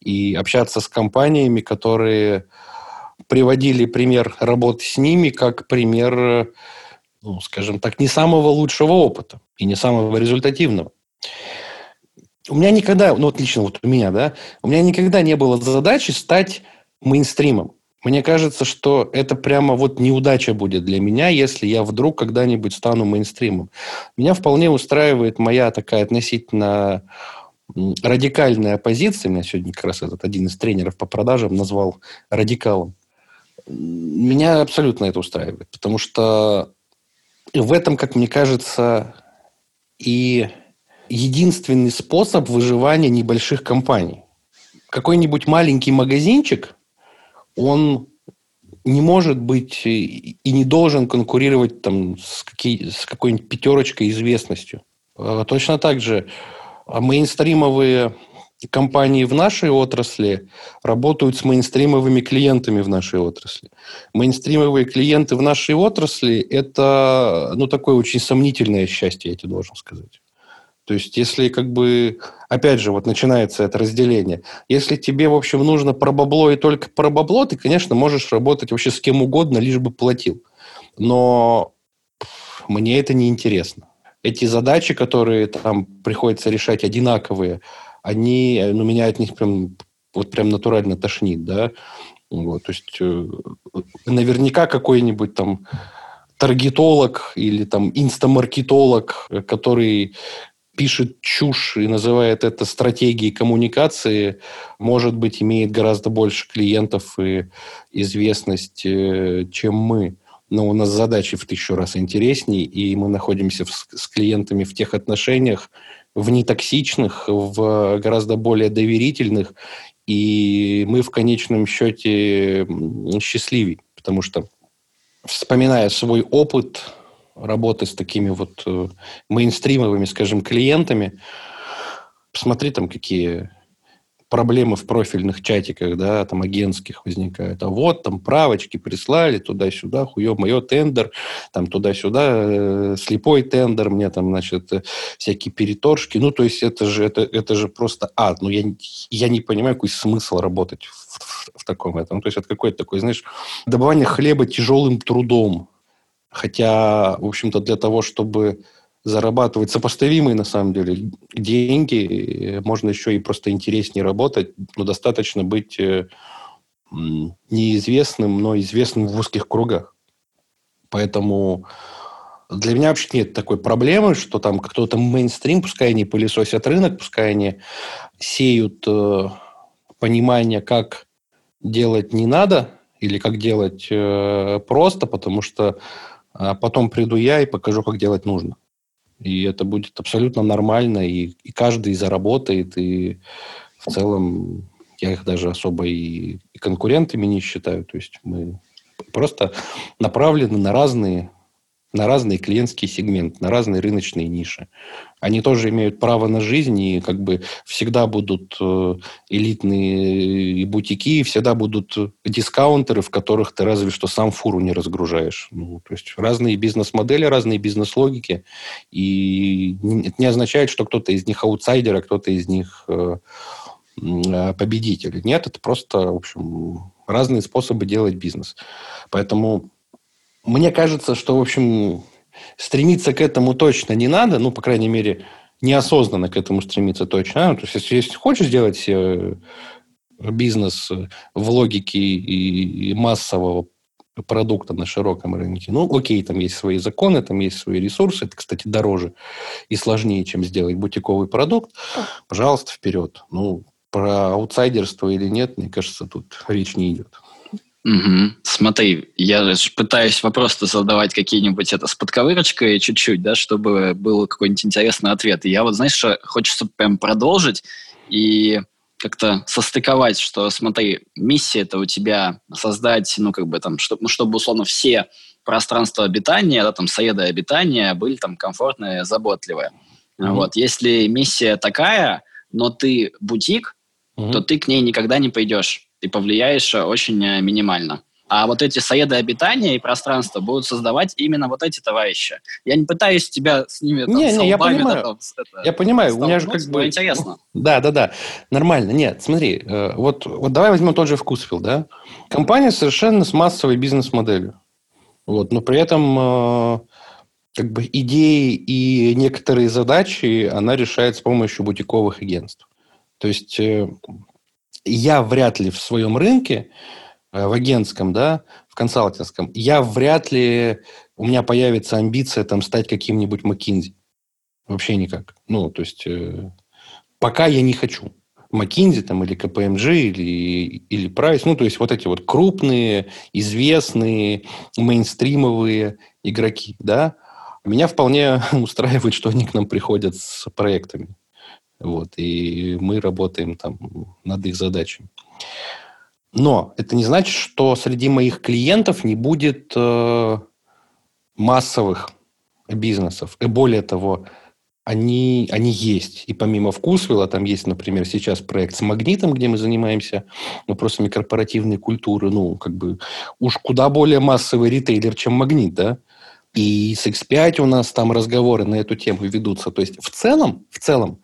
И общаться с компаниями, которые приводили пример работы с ними как пример, ну, скажем так, не самого лучшего опыта и не самого результативного. У меня никогда, ну, отлично, вот у меня, да, у меня никогда не было задачи стать мейнстримом. Мне кажется, что это прямо вот неудача будет для меня, если я вдруг когда-нибудь стану мейнстримом. Меня вполне устраивает моя такая относительно радикальная позиция. Меня сегодня как раз этот один из тренеров по продажам назвал радикалом. Меня абсолютно это устраивает, потому что в этом, как мне кажется, и единственный способ выживания небольших компаний. Какой-нибудь маленький магазинчик – он не может быть и не должен конкурировать там с, какие, с какой-нибудь пятерочкой известностью. А точно так же а мейнстримовые компании в нашей отрасли работают с мейнстримовыми клиентами в нашей отрасли. Мейнстримовые клиенты в нашей отрасли – это ну, такое очень сомнительное счастье, я тебе должен сказать. То есть, если как бы, опять же, вот начинается это разделение. Если тебе, в общем, нужно про бабло и только про бабло, ты, конечно, можешь работать вообще с кем угодно, лишь бы платил. Но мне это не интересно. Эти задачи, которые там приходится решать одинаковые, они, ну, меня от них прям, вот прям натурально тошнит, да. Вот, то есть, э, наверняка какой-нибудь там таргетолог или там инстамаркетолог, который пишет чушь и называет это стратегией коммуникации, может быть, имеет гораздо больше клиентов и известность, э, чем мы. Но у нас задачи в тысячу раз интереснее, и мы находимся с клиентами в тех отношениях, в нетоксичных, в гораздо более доверительных, и мы в конечном счете счастливее, потому что, вспоминая свой опыт работы с такими вот э, мейнстримовыми, скажем, клиентами, посмотри там, какие проблемы в профильных чатиках, да, там агентских возникают. А вот там правочки прислали туда-сюда, хуё моё тендер, там туда-сюда, э, слепой тендер, мне там, значит, э, всякие переторжки. Ну, то есть это же, это, это же просто ад. Ну, я, я не понимаю, какой смысл работать в, в, в таком этом. Ну, то есть это какой-то такой, знаешь, добывание хлеба тяжелым трудом. Хотя, в общем-то, для того, чтобы зарабатывать сопоставимые, на самом деле, деньги, можно еще и просто интереснее работать, но достаточно быть э, неизвестным, но известным в узких кругах. Поэтому для меня вообще нет такой проблемы, что там кто-то мейнстрим, пускай они пылесосят рынок, пускай они сеют э, понимание, как делать не надо или как делать э, просто, потому что а потом приду я и покажу, как делать нужно. И это будет абсолютно нормально, и, и каждый заработает, и в целом я их даже особо и, и конкурентами не считаю. То есть мы просто направлены на разные на разные клиентские сегменты, на разные рыночные ниши. Они тоже имеют право на жизнь и как бы всегда будут э, элитные бутики, всегда будут дискаунтеры, в которых ты разве что сам фуру не разгружаешь. Ну, то есть разные бизнес-модели, разные бизнес-логики. И это не означает, что кто-то из них аутсайдер, а кто-то из них э, э, победитель. Нет, это просто, в общем, разные способы делать бизнес. Поэтому мне кажется, что, в общем, стремиться к этому точно не надо, ну, по крайней мере, неосознанно к этому стремиться точно. А? То есть, если, хочешь сделать э, бизнес в логике и массового продукта на широком рынке. Ну, окей, там есть свои законы, там есть свои ресурсы. Это, кстати, дороже и сложнее, чем сделать бутиковый продукт. Пожалуйста, вперед. Ну, про аутсайдерство или нет, мне кажется, тут речь не идет. Угу. Смотри, я пытаюсь вопрос-то задавать какие-нибудь это с подковырочкой чуть-чуть, да, чтобы был какой-нибудь интересный ответ. И я вот, знаешь, что хочется прям продолжить и как-то состыковать, что, смотри, миссия это у тебя создать, ну, как бы там, чтобы, ну, чтобы условно все пространства обитания, да, там, среды обитания были там комфортные, заботливые. Mm-hmm. Вот, если миссия такая, но ты бутик, mm-hmm. то ты к ней никогда не пойдешь ты повлияешь э, очень э, минимально. А вот эти соеды обитания и пространства будут создавать именно вот эти товарищи. Я не пытаюсь тебя с ними там, не, не, я понимаю. Да, там, это, я понимаю, у меня же как бы... интересно. Да, да, да. Нормально. Нет, смотри, э, вот, вот давай возьмем тот же вкусвилл, да? Компания совершенно с массовой бизнес-моделью. Вот, но при этом как бы идеи и некоторые задачи она решает с помощью бутиковых агентств. То есть я вряд ли в своем рынке, э, в агентском, да, в консалтинском, я вряд ли у меня появится амбиция там стать каким-нибудь McKinsey. Вообще никак. Ну, то есть, э, пока я не хочу. McKinsey там, или KPMG, или, или Price, ну, то есть, вот эти вот крупные, известные, мейнстримовые игроки, да, меня вполне *laughs* устраивает, что они к нам приходят с проектами. Вот, и мы работаем там над их задачами. Но это не значит, что среди моих клиентов не будет э, массовых бизнесов. И более того, они, они есть. И помимо Вкусвилла, там есть, например, сейчас проект с Магнитом, где мы занимаемся вопросами корпоративной культуры. Ну, как бы уж куда более массовый ритейлер, чем Магнит, да? И с X5 у нас там разговоры на эту тему ведутся. То есть в целом, в целом,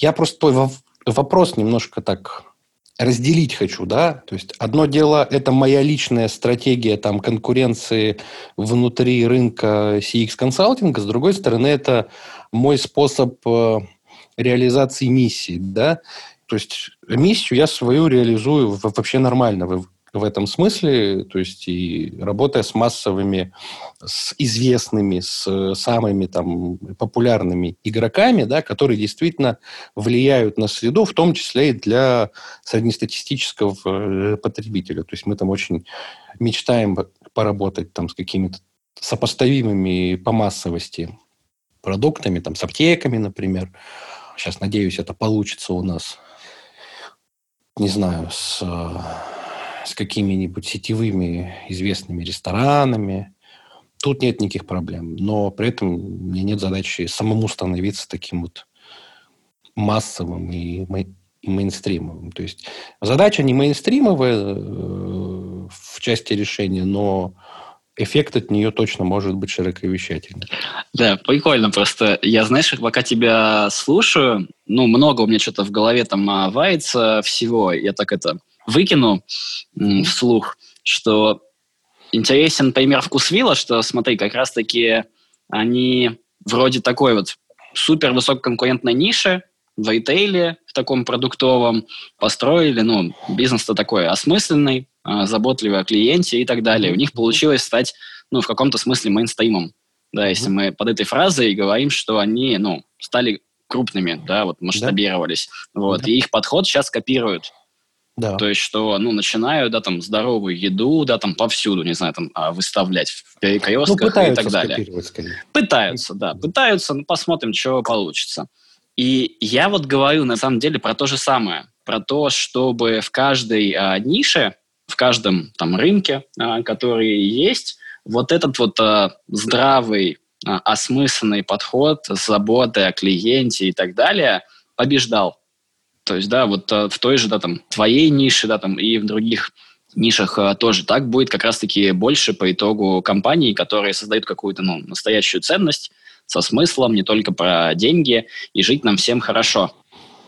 я просто твой вопрос немножко так разделить хочу, да, то есть одно дело это моя личная стратегия там конкуренции внутри рынка CX консалтинга, с другой стороны это мой способ э, реализации миссии, да, то есть миссию я свою реализую вообще нормально в этом смысле, то есть и работая с массовыми, с известными, с самыми там популярными игроками, да, которые действительно влияют на среду, в том числе и для среднестатистического э, потребителя. То есть мы там очень мечтаем поработать там с какими-то сопоставимыми по массовости продуктами, там, с аптеками, например. Сейчас, надеюсь, это получится у нас. Не знаю, с с какими-нибудь сетевыми известными ресторанами. Тут нет никаких проблем. Но при этом меня нет задачи самому становиться таким вот массовым и, и мейнстримовым. То есть задача не мейнстримовая э, в части решения, но эффект от нее точно может быть широковещательный. Да, прикольно просто. Я, знаешь, пока тебя слушаю, ну, много у меня что-то в голове там вается всего. Я так это выкину вслух, что интересен пример вкусвилла, что, смотри, как раз-таки они вроде такой вот супер высококонкурентной ниши в ритейле, в таком продуктовом, построили, ну, бизнес-то такой осмысленный, а, заботливый о клиенте и так далее. У них получилось стать, ну, в каком-то смысле мейнстримом. Да, если мы под этой фразой говорим, что они, ну, стали крупными, да, вот масштабировались. Да. Вот, да. и их подход сейчас копируют. Да. То есть, что, ну, начинаю, да, там, здоровую еду, да, там, повсюду, не знаю, там, а, выставлять в перекрестках ну, и так далее. Пытаются, да, пытаются, ну, посмотрим, что получится. И я вот говорю, на самом деле, про то же самое. Про то, чтобы в каждой а, нише, в каждом там рынке, а, который есть, вот этот вот а, здравый, а, осмысленный подход, заботы о клиенте и так далее побеждал. То есть, да, вот э, в той же, да, там, твоей нише, да, там, и в других нишах э, тоже так будет как раз-таки больше по итогу компаний, которые создают какую-то, ну, настоящую ценность со смыслом, не только про деньги, и жить нам всем хорошо.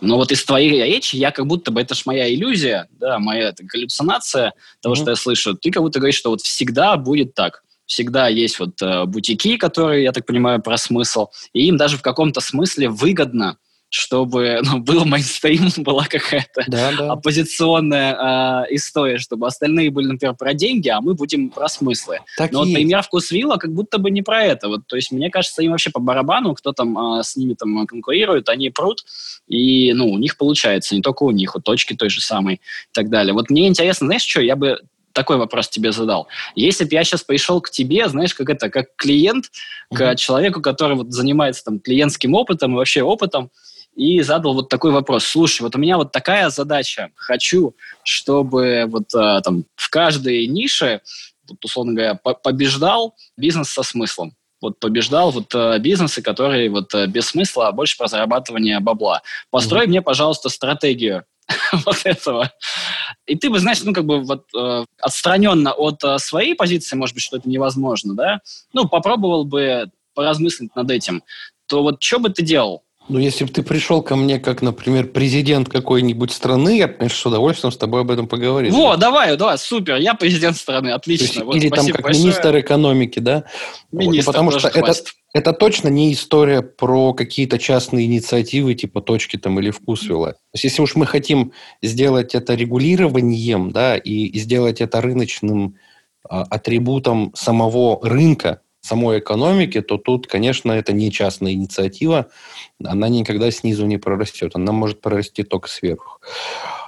Но вот из твоей речи я как будто бы, это ж моя иллюзия, да, моя это, галлюцинация того, mm-hmm. что я слышу. Ты как будто говоришь, что вот всегда будет так. Всегда есть вот э, бутики, которые, я так понимаю, про смысл, и им даже в каком-то смысле выгодно чтобы ну, был мейнстрим, *laughs* была какая-то да, да. оппозиционная э, история, чтобы остальные были, например, про деньги, а мы будем про смыслы. Так Но вот пример вкусвилла как будто бы не про это. Вот, то есть, мне кажется, им вообще по барабану, кто там э, с ними там конкурирует, они прут, и ну, у них получается, не только у них, у точки той же самой и так далее. Вот мне интересно, знаешь, что, я бы такой вопрос тебе задал. Если бы я сейчас пришел к тебе, знаешь, как это, как клиент, к mm-hmm. человеку, который вот занимается там клиентским опытом и вообще опытом, и задал вот такой вопрос. Слушай, вот у меня вот такая задача. Хочу, чтобы вот а, там в каждой нише, вот, условно говоря, побеждал бизнес со смыслом вот побеждал вот э, бизнесы, которые вот э, без смысла, а больше про зарабатывание бабла. Построй mm-hmm. мне, пожалуйста, стратегию *laughs* вот этого. И ты бы, знаешь, ну, как бы вот э, отстраненно от э, своей позиции, может быть, что это невозможно, да, ну, попробовал бы поразмыслить над этим, то вот что бы ты делал? Ну, если бы ты пришел ко мне, как, например, президент какой-нибудь страны, я, конечно, с удовольствием с тобой об этом поговорил. Во, давай, давай, супер, я президент страны, отлично. Есть, вот, или там как большое. министр экономики, да? Министр, вот, Потому что это, это точно не история про какие-то частные инициативы, типа точки там или вкусвилла. То есть, если уж мы хотим сделать это регулированием, да, и сделать это рыночным а, атрибутом самого рынка, самой экономики, то тут, конечно, это не частная инициатива, она никогда снизу не прорастет, она может прорасти только сверху.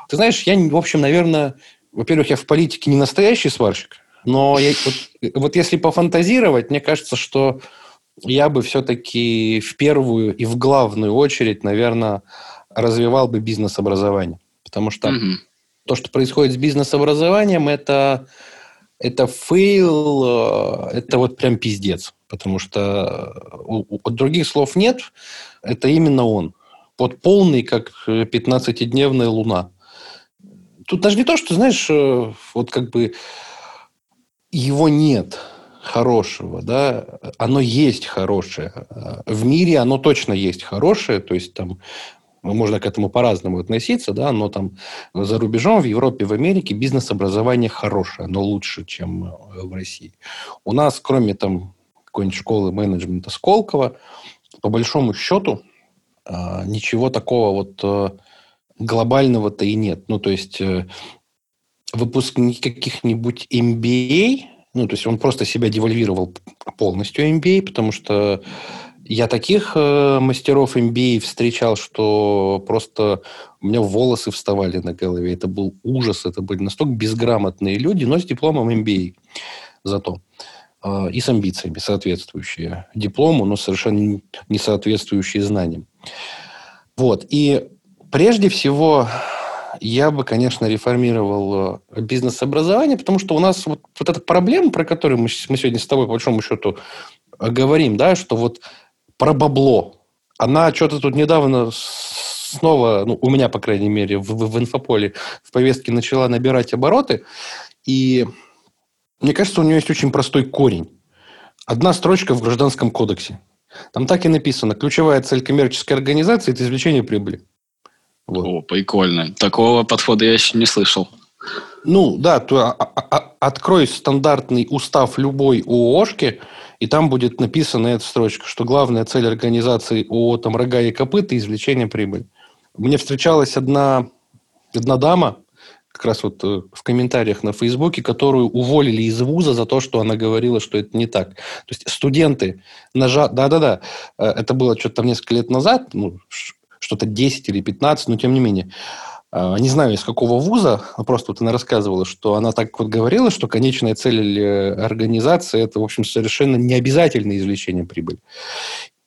Ты знаешь, я, в общем, наверное, во-первых, я в политике не настоящий сварщик, но я, вот, вот если пофантазировать, мне кажется, что я бы все-таки в первую и в главную очередь, наверное, развивал бы бизнес-образование. Потому что mm-hmm. то, что происходит с бизнес-образованием, это это fail, э, это вот прям пиздец. Потому что э, у, у других слов нет, это именно он. Вот полный, как 15-дневная луна. Тут даже не то, что, знаешь, э, вот как бы его нет хорошего, да, оно есть хорошее. В мире оно точно есть хорошее, то есть там можно к этому по-разному относиться, да, но там за рубежом, в Европе, в Америке бизнес-образование хорошее, но лучше, чем э, в России. У нас, кроме там какой-нибудь школы менеджмента Сколково, по большому счету а, ничего такого вот э, глобального-то и нет. Ну, то есть э, выпускники каких-нибудь MBA, ну, то есть он просто себя девальвировал полностью MBA, потому что я таких э, мастеров MBA встречал, что просто у меня волосы вставали на голове. Это был ужас. Это были настолько безграмотные люди, но с дипломом MBA зато. Э, и с амбициями соответствующие диплому, но совершенно не соответствующие знаниям. Вот. И прежде всего я бы, конечно, реформировал э, бизнес-образование, потому что у нас вот, вот эта проблема, про которую мы, мы сегодня с тобой, по большому счету, э, говорим, да, что вот про бабло. Она что-то тут недавно снова, ну, у меня, по крайней мере, в, в, в инфополе в повестке начала набирать обороты. И мне кажется, у нее есть очень простой корень. Одна строчка в Гражданском кодексе. Там так и написано. Ключевая цель коммерческой организации – это извлечение прибыли. Вот. О, прикольно. Такого подхода я еще не слышал. Ну, да, то, а, а, а открой стандартный устав любой ООшки – и там будет написана эта строчка, что главная цель организации ООО там «Рога и копыта» – извлечение прибыли. Мне встречалась одна, одна дама, как раз вот э, в комментариях на Фейсбуке, которую уволили из вуза за то, что она говорила, что это не так. То есть студенты нажа... Да-да-да, э, это было что-то там несколько лет назад, ну, что-то 10 или 15, но тем не менее. А, не знаю, из какого вуза, просто вот она рассказывала, что она так вот говорила, что конечная цель э, организации – это, в общем, совершенно необязательное извлечение прибыли.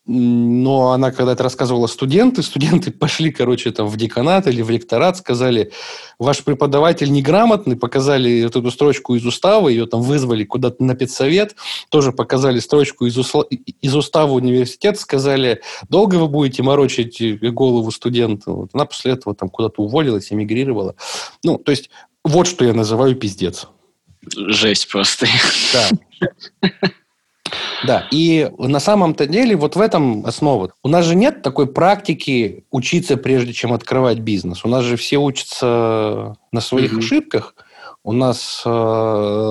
Но она, когда это рассказывала студенты, студенты *laughs* пошли, короче, там в деканат или в ректорат, сказали, ваш преподаватель неграмотный, показали вот эту строчку из устава, ее там вызвали куда-то на педсовет, тоже показали строчку из, усла... из устава университета, сказали, долго вы будете морочить голову студенту? Вот она после этого там куда-то уволилась, эмигрировала. Ну, то есть, вот что я называю пиздец. Жесть просто. Да. *laughs* Да, и на самом-то деле вот в этом основа. У нас же нет такой практики учиться, прежде чем открывать бизнес. У нас же все учатся на своих mm ошибках. У нас э,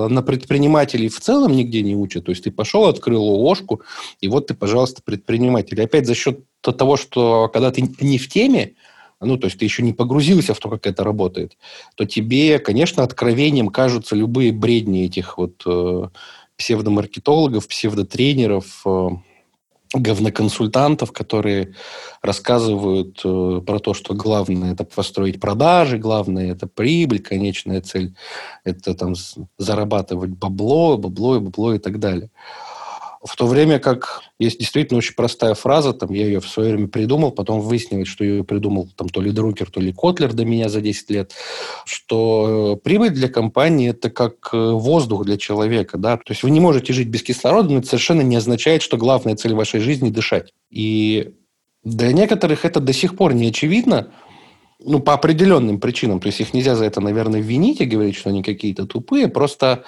на предпринимателей в целом нигде не учат. То есть ты пошел, открыл ООшку, и вот ты, пожалуйста, предприниматель. И опять за счет того, что когда ты не в теме, ну, то есть ты еще не погрузился в то, как это работает, то тебе, конечно, откровением кажутся любые бредни этих вот э, псевдомаркетологов, псевдотренеров, э, говноконсультантов, которые рассказывают э, про то, что главное это построить продажи, главное это прибыль, конечная цель это там зарабатывать бабло, бабло и бабло и так далее. В то время как есть действительно очень простая фраза, там я ее в свое время придумал, потом выяснилось, что ее придумал там то ли Друкер, то ли Котлер до меня за 10 лет, что э, прибыль для компании – это как э, воздух для человека. Да? То есть вы не можете жить без кислорода, но это совершенно не означает, что главная цель вашей жизни – дышать. И для некоторых это до сих пор не очевидно, ну, по определенным причинам. То есть их нельзя за это, наверное, винить и говорить, что они какие-то тупые. Просто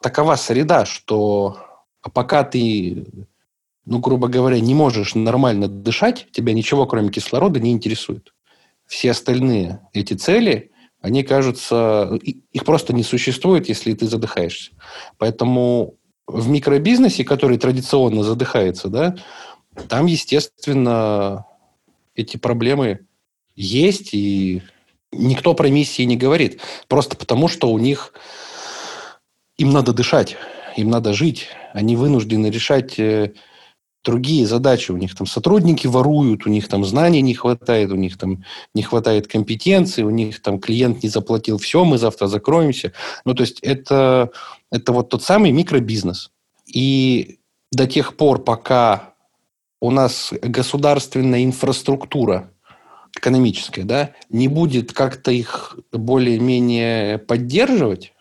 такова среда, что а пока ты, ну, грубо говоря, не можешь нормально дышать, тебя ничего, кроме кислорода, не интересует. Все остальные эти цели, они кажутся... Их просто не существует, если ты задыхаешься. Поэтому в микробизнесе, который традиционно задыхается, да, там, естественно, эти проблемы есть, и никто про миссии не говорит. Просто потому, что у них им надо дышать им надо жить. Они вынуждены решать э, другие задачи. У них там сотрудники воруют, у них там знаний не хватает, у них там не хватает компетенции, у них там клиент не заплатил все, мы завтра закроемся. Ну, то есть это, это вот тот самый микробизнес. И до тех пор, пока у нас государственная инфраструктура экономическая, да, не будет как-то их более-менее поддерживать,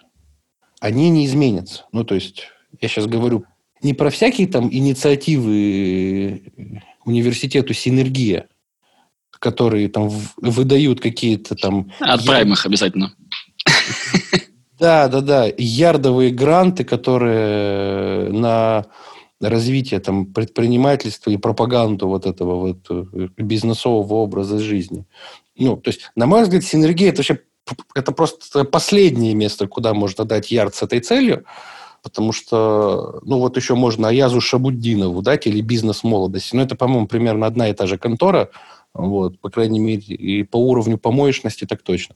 они не изменятся. Ну, то есть, я сейчас говорю не про всякие там инициативы университету «Синергия», которые там выдают какие-то там... Отправим их обязательно. Да, да, да. Ярдовые гранты, которые на развитие там, предпринимательства и пропаганду вот этого вот э, бизнесового образа жизни. Ну, то есть, на мой взгляд, синергия – это вообще это просто последнее место, куда можно дать ярд с этой целью, потому что, ну, вот еще можно Аязу Шабуддинову дать или бизнес молодости. Но это, по-моему, примерно одна и та же контора, вот, по крайней мере, и по уровню помоечности так точно.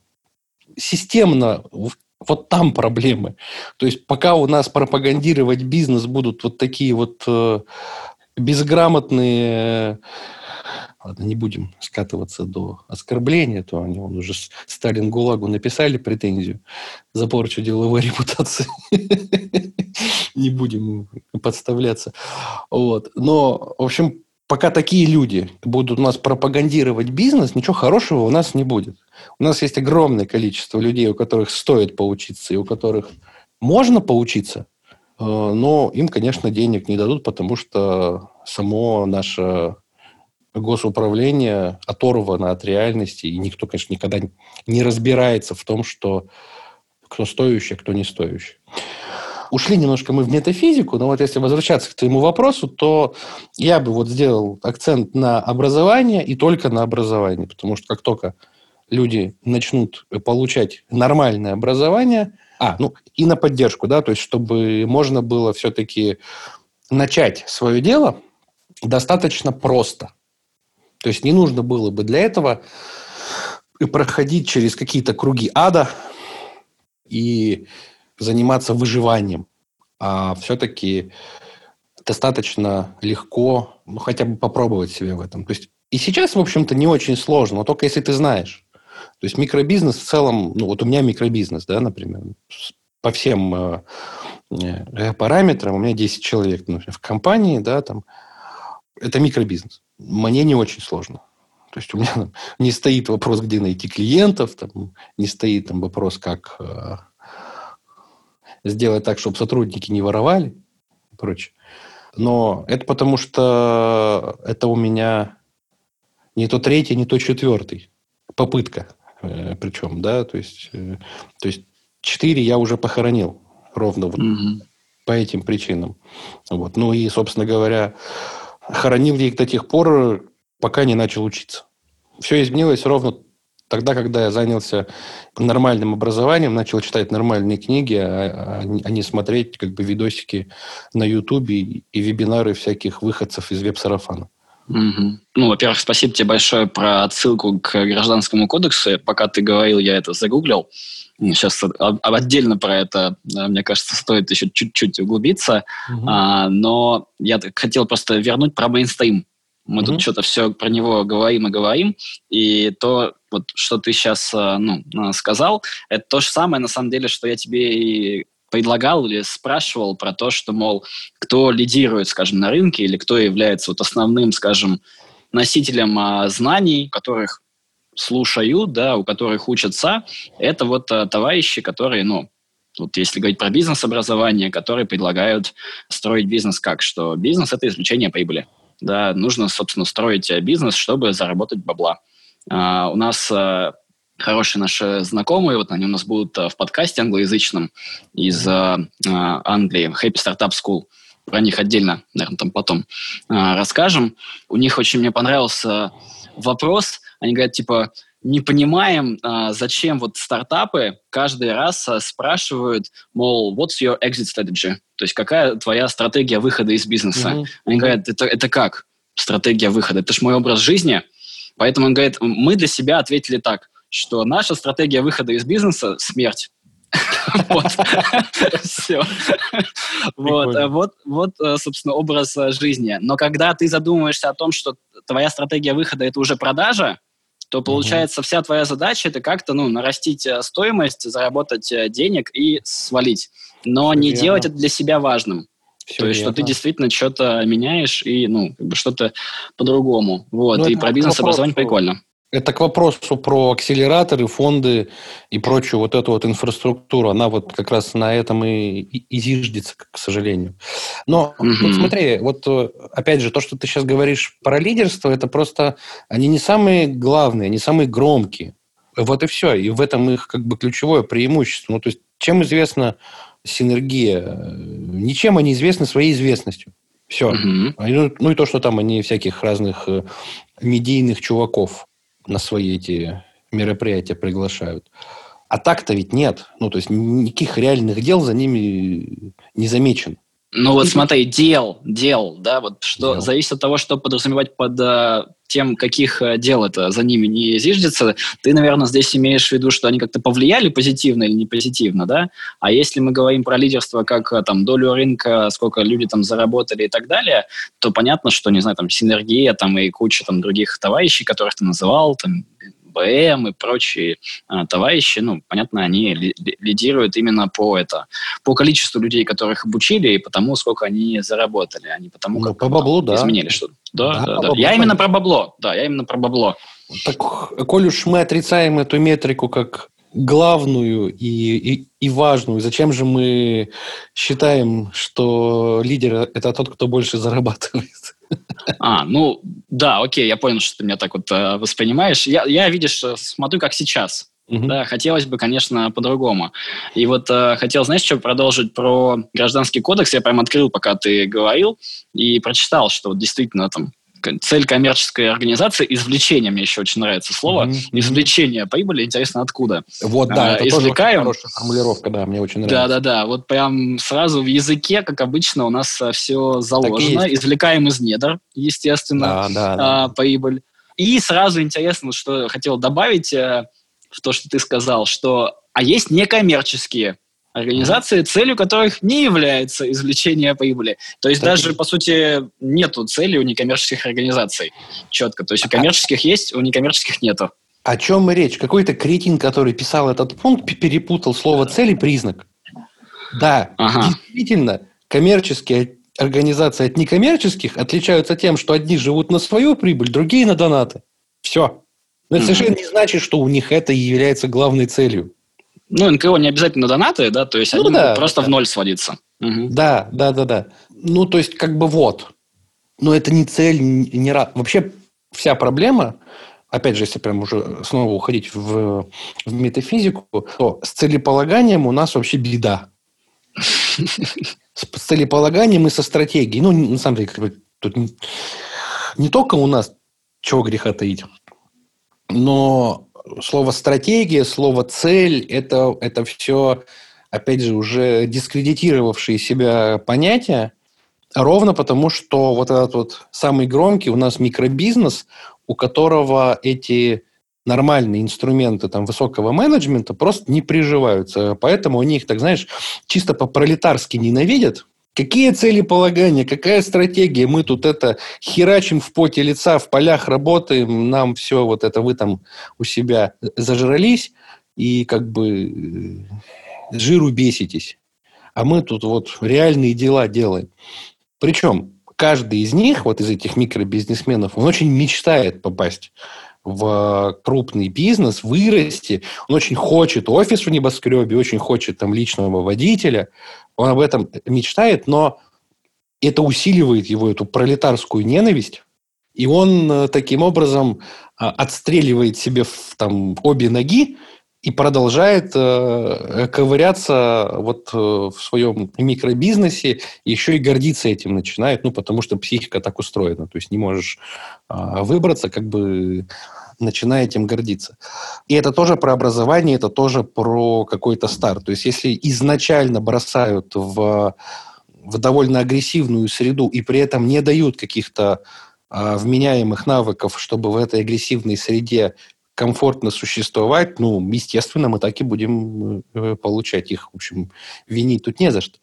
Системно вот там проблемы. То есть пока у нас пропагандировать бизнес будут вот такие вот э, безграмотные Ладно, не будем скатываться до оскорбления, то они он уже Сталин ГУЛАГу написали претензию за порчу деловой *laughs* репутации. Не будем подставляться. Вот. Но, в общем, пока такие люди будут у нас пропагандировать бизнес, ничего хорошего у нас не будет. У нас есть огромное количество людей, у которых стоит поучиться, и у которых можно поучиться, э, но им, конечно, денег не дадут, потому что само наше госуправление оторвано от реальности, и никто, конечно, никогда не разбирается в том, что кто стоящий, а кто не стоящий. Ушли немножко мы в метафизику, но вот если возвращаться к твоему вопросу, то я бы вот сделал акцент на образование и только на образование, потому что как только люди начнут получать нормальное образование, а, ну и на поддержку, да, то есть чтобы можно было все-таки начать свое дело достаточно просто – то есть не нужно было бы для этого проходить через какие-то круги ада и заниматься выживанием. А все-таки достаточно легко, ну, хотя бы попробовать себя в этом. То есть и сейчас, в общем-то, не очень сложно, но только если ты знаешь. То есть микробизнес в целом, ну вот у меня микробизнес, да, например, по всем э, э, параметрам, у меня 10 человек например, в компании, да, там, это микробизнес мне не очень сложно. То есть у меня не стоит вопрос, где найти клиентов, там, не стоит там вопрос, как э, сделать так, чтобы сотрудники не воровали и прочее. Но это потому, что это у меня не то третий, не то четвертый попытка. Э, причем, да, то есть, э, то есть четыре я уже похоронил ровно вот угу. по этим причинам. Вот. Ну и, собственно говоря, хоронил я их до тех пор, пока не начал учиться. Все изменилось ровно тогда, когда я занялся нормальным образованием, начал читать нормальные книги, а, а, а не смотреть как бы видосики на Ютубе и вебинары всяких выходцев из веб-сарафана. Угу. Ну, во-первых, спасибо тебе большое про отсылку к гражданскому кодексу. Пока ты говорил, я это загуглил. Сейчас отдельно про это, мне кажется, стоит еще чуть-чуть углубиться. Угу. А, но я хотел просто вернуть про мейнстрим. Мы угу. тут что-то все про него говорим и говорим. И то, вот, что ты сейчас а, ну, а, сказал, это то же самое, на самом деле, что я тебе и предлагал или спрашивал про то, что, мол, кто лидирует, скажем, на рынке или кто является вот основным, скажем, носителем а, знаний, которых слушают, да, у которых учатся, это вот а, товарищи, которые, ну, вот если говорить про бизнес-образование, которые предлагают строить бизнес как? Что бизнес – это извлечение прибыли. Да, нужно, собственно, строить бизнес, чтобы заработать бабла. А, у нас а, хорошие наши знакомые, вот они у нас будут а, в подкасте англоязычном из а, а, Англии, Happy Startup School. Про них отдельно, наверное, там потом а, расскажем. У них очень мне понравился вопрос. Они говорят, типа, не понимаем, а, зачем вот стартапы каждый раз а, спрашивают, мол, what's your exit strategy? То есть какая твоя стратегия выхода из бизнеса? Mm-hmm. Они говорят, это, это как стратегия выхода? Это же мой образ жизни. Поэтому он говорит, мы для себя ответили так, что наша стратегия выхода из бизнеса – смерть. *laughs* Вот. Все. Вот, вот, вот, э, собственно, образ э, жизни. Но когда ты задумываешься о том, что твоя стратегия выхода – это уже продажа, то получается вся твоя задача это как-то ну нарастить э, стоимость, заработать денег и свалить, но не делать это для себя важным. Все то есть, верно. что ты действительно что-то меняешь и ну как бы что-то по-другому. Вот ну, и про бизнес образование прикольно. Это к вопросу про акселераторы, фонды и прочую вот эту вот инфраструктуру. Она вот как раз на этом и, и зиждется, к сожалению. Но угу. вот смотри, вот э, опять же, то, что ты сейчас говоришь про лидерство, это просто... Они не самые главные, они самые громкие. Вот и все. И в этом их как бы ключевое преимущество. Ну, то есть, чем известна синергия? Ничем они известны своей известностью. Все. Угу. Ну и то, что там они всяких разных э, медийных чуваков на свои эти мероприятия приглашают. А так-то ведь нет. Ну, то есть никаких реальных дел за ними не замечено. Ну вот смотри, дел, дел, да, вот что дел. зависит от того, что подразумевать под а, тем, каких а, дел это за ними не зиждется. Ты, наверное, здесь имеешь в виду, что они как-то повлияли позитивно или не позитивно, да? А если мы говорим про лидерство как а, там долю рынка, сколько люди там заработали и так далее, то понятно, что, не знаю, там синергия там и куча там других товарищей, которых ты называл, там БМ и прочие а, товарищи, ну, понятно, они ли, лидируют именно по это, по количеству людей, которых обучили, и потому, сколько они заработали, а не потому, ну, как по баблу, да. изменили что-то. Да, да, да. да. Я именно про бабло, да, я именно про бабло. Так, коль уж мы отрицаем эту метрику как главную и, и, и важную. Зачем же мы считаем, что лидер – это тот, кто больше зарабатывает? А, ну, да, окей, я понял, что ты меня так вот э, воспринимаешь. Я, я, видишь, э, смотрю, как сейчас. Угу. Да, хотелось бы, конечно, по-другому. И вот э, хотел, знаешь, что продолжить про гражданский кодекс. Я прям открыл, пока ты говорил, и прочитал, что вот действительно там цель коммерческой организации, извлечение, мне еще очень нравится слово, mm-hmm. извлечение прибыли, интересно, откуда? Вот, да, а, это извлекаем. тоже хорошая формулировка, да, мне очень нравится. Да-да-да, вот прям сразу в языке, как обычно, у нас а, все заложено, извлекаем из недр, естественно, да, да, да. А, прибыль. И сразу интересно, что хотел добавить э, в то, что ты сказал, что а есть некоммерческие организации, целью которых не является извлечение прибыли. То есть так даже, и... по сути, нету цели у некоммерческих организаций четко. То есть у а коммерческих а... есть, у некоммерческих нету. О чем и речь? Какой-то кретин, который писал этот пункт, перепутал слово «цель» и «признак». Да, ага. действительно, коммерческие организации от некоммерческих отличаются тем, что одни живут на свою прибыль, другие на донаты. Все. Но это mm-hmm. совершенно не значит, что у них это является главной целью. Ну, НКО не обязательно донаты, да, то есть ну, они да, просто да. в ноль сводиться. Угу. Да, да, да, да. Ну, то есть, как бы вот. Но это не цель, не, не Вообще, вся проблема, опять же, если прям уже снова уходить в, в метафизику, то с целеполаганием у нас вообще беда. С целеполаганием и со стратегией. Ну, на самом деле, как бы, тут не, не только у нас, чего греха таить, но слово стратегия, слово цель это, это все, опять же, уже дискредитировавшие себя понятия. Ровно потому, что вот этот вот самый громкий у нас микробизнес, у которого эти нормальные инструменты там, высокого менеджмента просто не приживаются. Поэтому они их, так знаешь, чисто по-пролетарски ненавидят. Какие цели полагания, какая стратегия? Мы тут это херачим в поте лица, в полях работаем, нам все вот это вы там у себя зажрались и как бы э, жиру беситесь. А мы тут вот реальные дела делаем. Причем каждый из них, вот из этих микробизнесменов, он очень мечтает попасть в крупный бизнес, вырасти. Он очень хочет офис в небоскребе, очень хочет там личного водителя. Он об этом мечтает, но это усиливает его эту пролетарскую ненависть. И он э, таким образом а, отстреливает себе в, там, обе ноги и продолжает э, ковыряться вот э, в своем микробизнесе, еще и гордиться этим начинает, ну, потому что психика так устроена, то есть не можешь э, выбраться, как бы начиная этим гордиться. И это тоже про образование, это тоже про какой-то старт. То есть если изначально бросают в, в довольно агрессивную среду и при этом не дают каких-то э, вменяемых навыков, чтобы в этой агрессивной среде комфортно существовать, ну, естественно, мы так и будем э, получать их. В общем, винить тут не за что.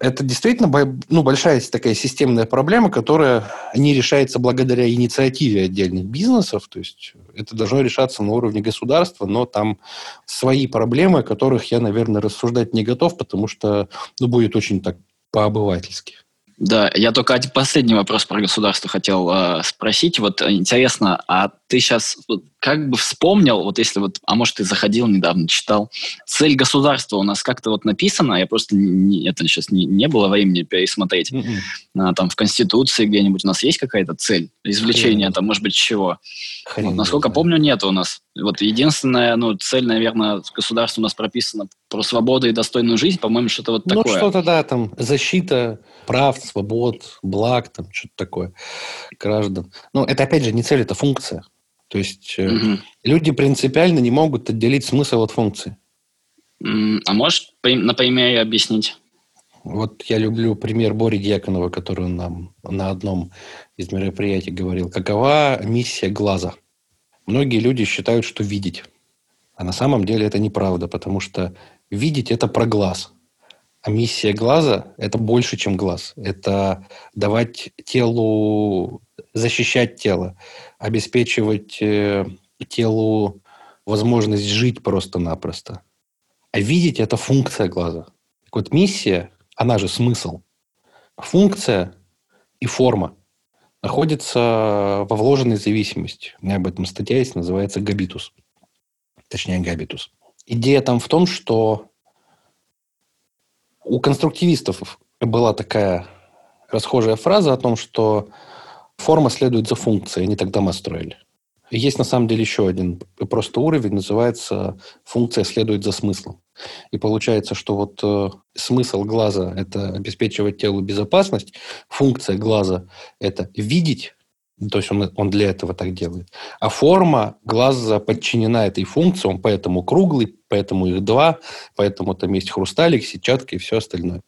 Это действительно ну, большая такая системная проблема, которая не решается благодаря инициативе отдельных бизнесов. То есть это должно решаться на уровне государства, но там свои проблемы, о которых я, наверное, рассуждать не готов, потому что ну, будет очень так по-обывательски. Да, я только один последний вопрос про государство хотел э, спросить. Вот э, интересно, а ты сейчас как бы вспомнил, вот если вот, а может ты заходил недавно, читал, цель государства у нас как-то вот написана, я просто не, это сейчас не, не было времени пересмотреть. Mm-hmm. А, там в Конституции где-нибудь у нас есть какая-то цель извлечения, Хрен. там может быть чего? вот, насколько помню, нет у нас. Вот единственная ну, цель, наверное, государства у нас прописана про свободу и достойную жизнь, по-моему, что-то вот ну, такое. Ну, что-то, да, там, защита прав, свобод, благ, там, что-то такое, граждан. Ну, это, опять же, не цель, это функция. То есть угу. люди принципиально не могут отделить смысл от функции. А можешь на примере объяснить? Вот я люблю пример Бори Дьяконова, который он нам на одном из мероприятий говорил. Какова миссия глаза? Многие люди считают, что видеть. А на самом деле это неправда, потому что видеть – это про глаз. Миссия глаза – это больше, чем глаз. Это давать телу, защищать тело, обеспечивать э, телу возможность жить просто-напросто. А видеть – это функция глаза. Так вот, миссия, она же смысл. Функция и форма находятся во вложенной зависимости. У меня об этом статья есть, называется «Габитус». Точнее, «Габитус». Идея там в том, что у конструктивистов была такая расхожая фраза о том, что форма следует за функцией, они так дома строили. Есть на самом деле еще один просто уровень, называется функция следует за смыслом. И получается, что вот э, смысл глаза – это обеспечивать телу безопасность, функция глаза – это видеть, то есть он, он для этого так делает. А форма глаза подчинена этой функции, он поэтому круглый, поэтому их два, поэтому там есть хрусталик, сетчатка и все остальное.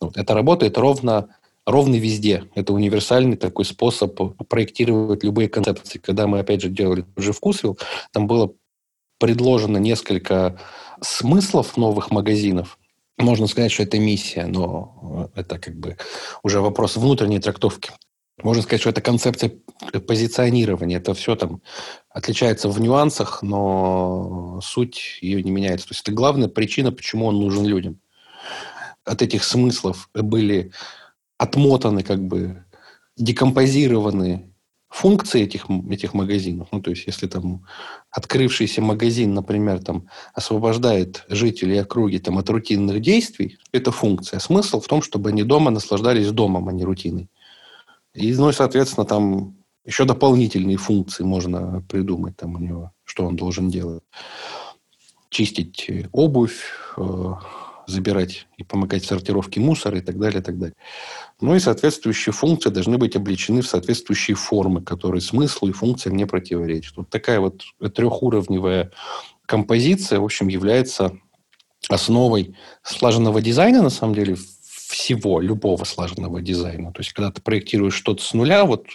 Вот. Это работает ровно ровно везде. Это универсальный такой способ проектировать любые концепции. Когда мы, опять же, делали уже вкусвил, там было предложено несколько смыслов новых магазинов. Можно сказать, что это миссия, но это как бы уже вопрос внутренней трактовки. Можно сказать, что это концепция позиционирования. Это все там отличается в нюансах, но суть ее не меняется. То есть это главная причина, почему он нужен людям. От этих смыслов были отмотаны, как бы декомпозированы функции этих, этих магазинов. Ну, то есть, если там открывшийся магазин, например, там освобождает жителей округи там, от рутинных действий, это функция. Смысл в том, чтобы они дома наслаждались домом, а не рутиной. И, ну, соответственно, там еще дополнительные функции можно придумать там у него, что он должен делать. Чистить обувь, э, забирать и помогать в сортировке мусора и так далее, и так далее. Ну и соответствующие функции должны быть обличены в соответствующие формы, которые смыслу и функциям не противоречат. Вот такая вот трехуровневая композиция, в общем, является основой слаженного дизайна, на самом деле, всего, любого слаженного дизайна. То есть, когда ты проектируешь что-то с нуля, вот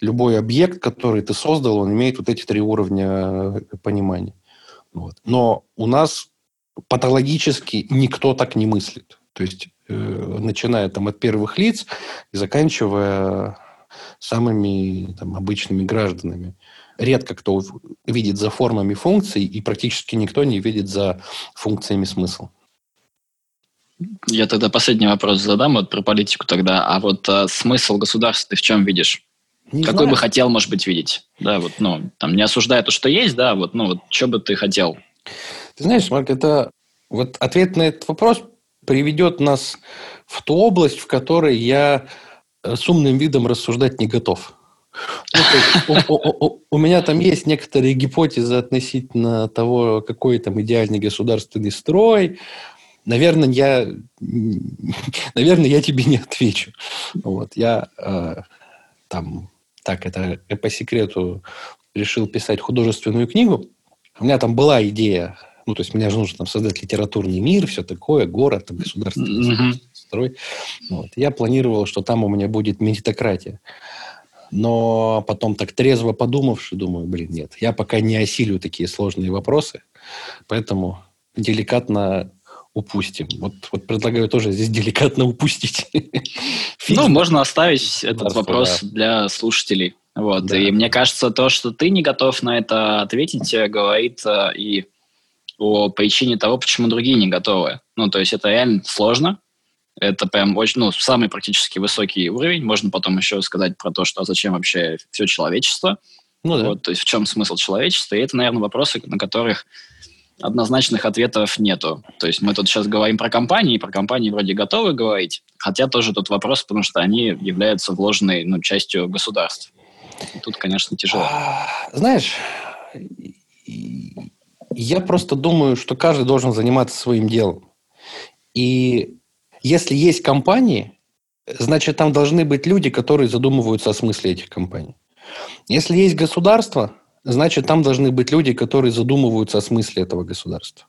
любой объект, который ты создал, он имеет вот эти три уровня э, понимания. Вот. Но у нас патологически никто так не мыслит. То есть, э, начиная там от первых лиц и заканчивая самыми там, обычными гражданами. Редко кто видит за формами функций, и практически никто не видит за функциями смысл. Я тогда последний вопрос задам вот про политику тогда. А вот а, смысл государства ты в чем видишь? Не Какой знаю. бы хотел, может быть, видеть? Да, вот, ну, там, не осуждая то, что есть, да, вот, ну, вот, что бы ты хотел? Ты знаешь, Марк, это вот ответ на этот вопрос приведет нас в ту область, в которой я э, с умным видом рассуждать не готов. Ну, у, у, у, у меня там есть некоторые гипотезы относительно того, какой там идеальный государственный строй, Наверное, я, *laughs* наверное, я тебе не отвечу. Вот, я э, там, так, это по секрету решил писать художественную книгу. У меня там была идея, ну, то есть мне же нужно там создать литературный мир, все такое, город, там, государственный mm-hmm. строй. Вот. Я планировал, что там у меня будет меритократия. Но потом так трезво подумавши, думаю, блин, нет, я пока не осилю такие сложные вопросы, поэтому деликатно упустим. Вот, вот предлагаю тоже здесь деликатно упустить. *laughs* Ну, можно оставить этот вопрос для слушателей. Вот. И мне кажется, то, что ты не готов на это ответить, э, говорит э, и о причине того, почему другие не готовы. Ну, то есть это реально сложно. Это прям очень, ну, самый практически высокий уровень. Можно потом еще сказать про то, что а зачем вообще все человечество. Ну, да. вот, то есть в чем смысл человечества. И это, наверное, вопросы, на которых однозначных ответов нету. То есть мы тут сейчас говорим про компании, про компании вроде готовы говорить, хотя тоже тут вопрос, потому что они являются вложенной ну, частью государств. И тут, конечно, тяжело. А, знаешь, я просто думаю, что каждый должен заниматься своим делом. И если есть компании, значит, там должны быть люди, которые задумываются о смысле этих компаний. Если есть государство, значит, там должны быть люди, которые задумываются о смысле этого государства.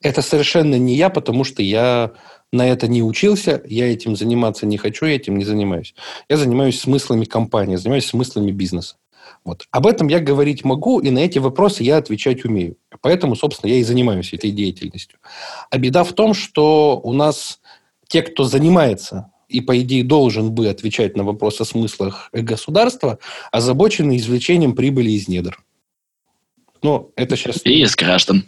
Это совершенно не я, потому что я на это не учился, я этим заниматься не хочу, я этим не занимаюсь. Я занимаюсь смыслами компании, занимаюсь смыслами бизнеса. Вот. Об этом я говорить могу, и на эти вопросы я отвечать умею. Поэтому, собственно, я и занимаюсь этой деятельностью. А беда в том, что у нас те, кто занимается и, по идее, должен бы отвечать на вопросы о смыслах государства, озабочены извлечением прибыли из недр. Ну, это сейчас... И из граждан.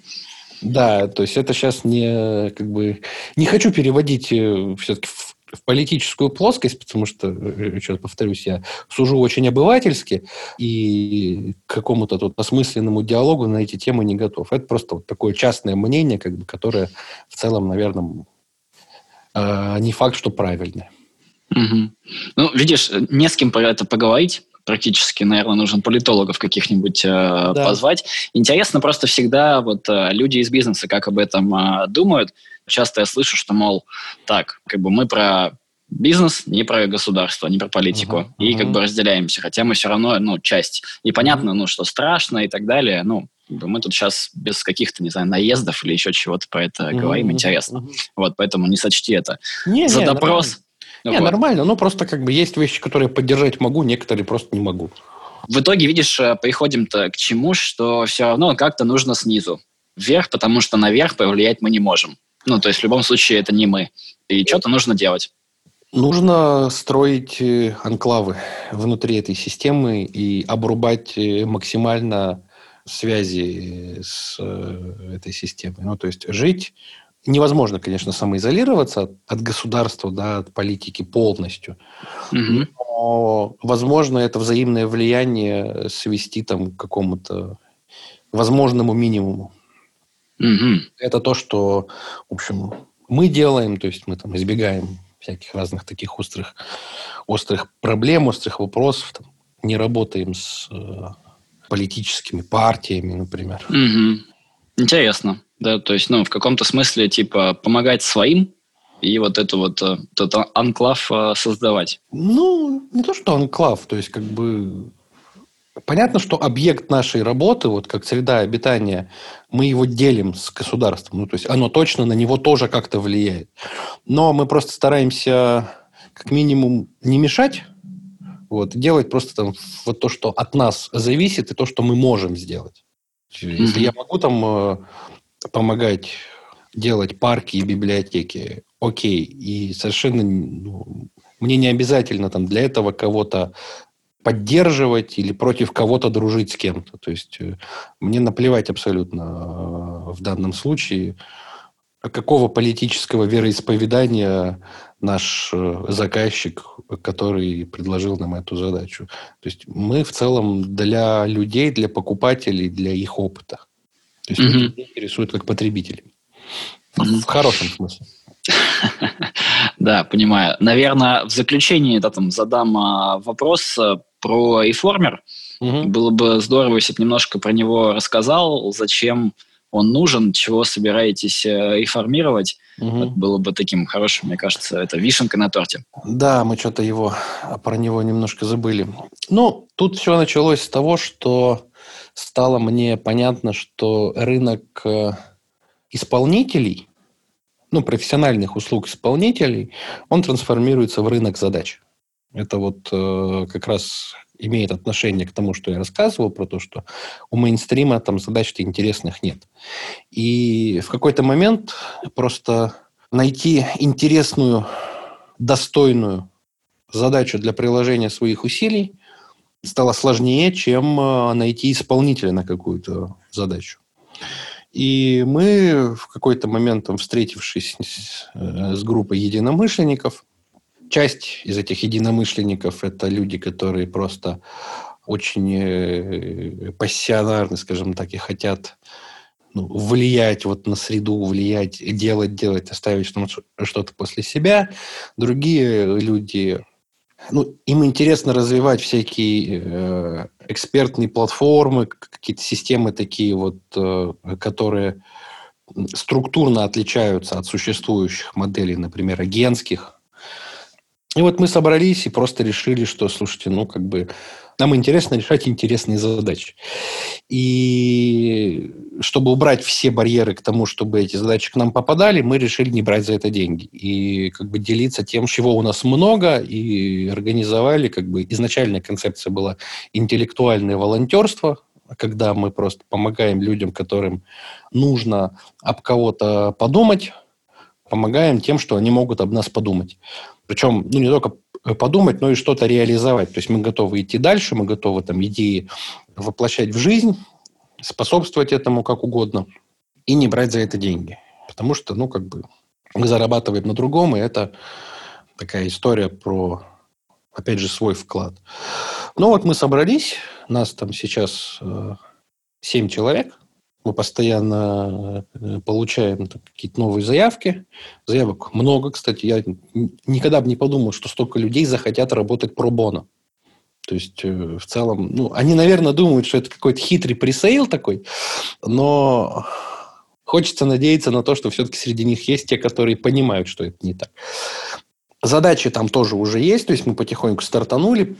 Да, то есть это сейчас не как бы... Не хочу переводить э, все-таки в, в политическую плоскость, потому что, э, еще раз повторюсь, я сужу очень обывательски и к какому-то тут осмысленному диалогу на эти темы не готов. Это просто вот такое частное мнение, как бы, которое в целом, наверное, э, не факт, что правильное. Угу. Ну, видишь, не с кем про это поговорить практически, наверное, нужен политологов каких-нибудь э, да. позвать. Интересно просто всегда вот э, люди из бизнеса как об этом э, думают. Часто я слышу, что, мол, так, как бы мы про бизнес, не про государство, не про политику. Uh-huh, uh-huh. И как бы разделяемся, хотя мы все равно, ну, часть. И понятно, ну, что страшно и так далее, ну, мы тут сейчас без каких-то, не знаю, наездов или еще чего-то про это uh-huh, говорим, интересно. Uh-huh. Вот, поэтому не сочти это. Не, За не, допрос... Нормально не, вот. нормально. Ну, просто как бы есть вещи, которые поддержать могу, некоторые просто не могу. В итоге, видишь, э, приходим-то к чему, что все равно как-то нужно снизу вверх, потому что наверх повлиять мы не можем. Ну, то есть в любом случае это не мы. И что-то нужно делать. Нужно строить э, анклавы внутри этой системы и обрубать э, максимально связи с этой системой. Ну, то есть жить невозможно, конечно, самоизолироваться от государства, да, от политики полностью. Угу. Но, возможно, это взаимное влияние свести там к какому-то возможному минимуму. Угу. Это то, что, в общем, мы делаем, то есть мы там избегаем всяких разных таких острых, острых проблем, острых вопросов, там, не работаем с э, политическими партиями, например. Угу. Интересно да, то есть, ну, в каком-то смысле, типа, помогать своим и вот эту вот э, этот анклав э, создавать. Ну, не то, что анклав, то есть, как бы Понятно, что объект нашей работы, вот как среда обитания, мы его делим с государством. Ну, то есть оно точно на него тоже как-то влияет. Но мы просто стараемся как минимум не мешать, вот, делать просто там вот то, что от нас зависит, и то, что мы можем сделать. Если mm-hmm. я могу там э, помогать делать парки и библиотеки, окей, и совершенно ну, мне не обязательно там для этого кого-то поддерживать или против кого-то дружить с кем-то. То есть э, мне наплевать абсолютно э, в данном случае, какого политического вероисповедания наш э, заказчик, который предложил нам эту задачу. То есть мы в целом для людей, для покупателей, для их опыта. То есть mm-hmm. людей интересует как потребители. Mm-hmm. В хорошем смысле. *laughs* Да, понимаю. Наверное, в заключении да, там, задам а, вопрос э, про реформер. Угу. Было бы здорово, если бы немножко про него рассказал, зачем он нужен, чего собираетесь э, реформировать. Угу. Это было бы таким хорошим, мне кажется, это вишенка на торте. Да, мы что-то его про него немножко забыли. Ну, тут все началось с того, что стало мне понятно, что рынок э, исполнителей, ну, профессиональных услуг исполнителей, он трансформируется в рынок задач. Это вот э, как раз имеет отношение к тому, что я рассказывал, про то, что у мейнстрима там задач-то интересных нет. И в какой-то момент просто найти интересную, достойную задачу для приложения своих усилий стало сложнее, чем э, найти исполнителя на какую-то задачу. И мы в какой-то момент, встретившись с, э, с группой единомышленников, часть из этих единомышленников – это люди, которые просто очень э, пассионарны, скажем так, и хотят ну, влиять вот на среду, влиять, делать, делать, оставить что-то после себя. Другие люди ну, им интересно развивать всякие э, экспертные платформы, какие-то системы такие вот, э, которые структурно отличаются от существующих моделей, например, агентских. И вот мы собрались и просто решили, что, слушайте, ну, как бы нам интересно решать интересные задачи. И чтобы убрать все барьеры к тому, чтобы эти задачи к нам попадали, мы решили не брать за это деньги. И как бы делиться тем, чего у нас много, и организовали, как бы изначальная концепция была интеллектуальное волонтерство, когда мы просто помогаем людям, которым нужно об кого-то подумать, помогаем тем, что они могут об нас подумать. Причем, ну, не только подумать, но и что-то реализовать. То есть мы готовы идти дальше, мы готовы там идеи воплощать в жизнь, способствовать этому как угодно и не брать за это деньги. Потому что, ну, как бы мы зарабатываем на другом, и это такая история про, опять же, свой вклад. Ну, вот мы собрались, нас там сейчас э, 7 человек – мы постоянно э, получаем какие-то новые заявки. Заявок много, кстати. Я никогда бы не подумал, что столько людей захотят работать про боно. То есть, э, в целом, ну, они, наверное, думают, что это какой-то хитрый пресейл такой, но хочется надеяться на то, что все-таки среди них есть те, которые понимают, что это не так. Задачи там тоже уже есть, то есть мы потихоньку стартанули.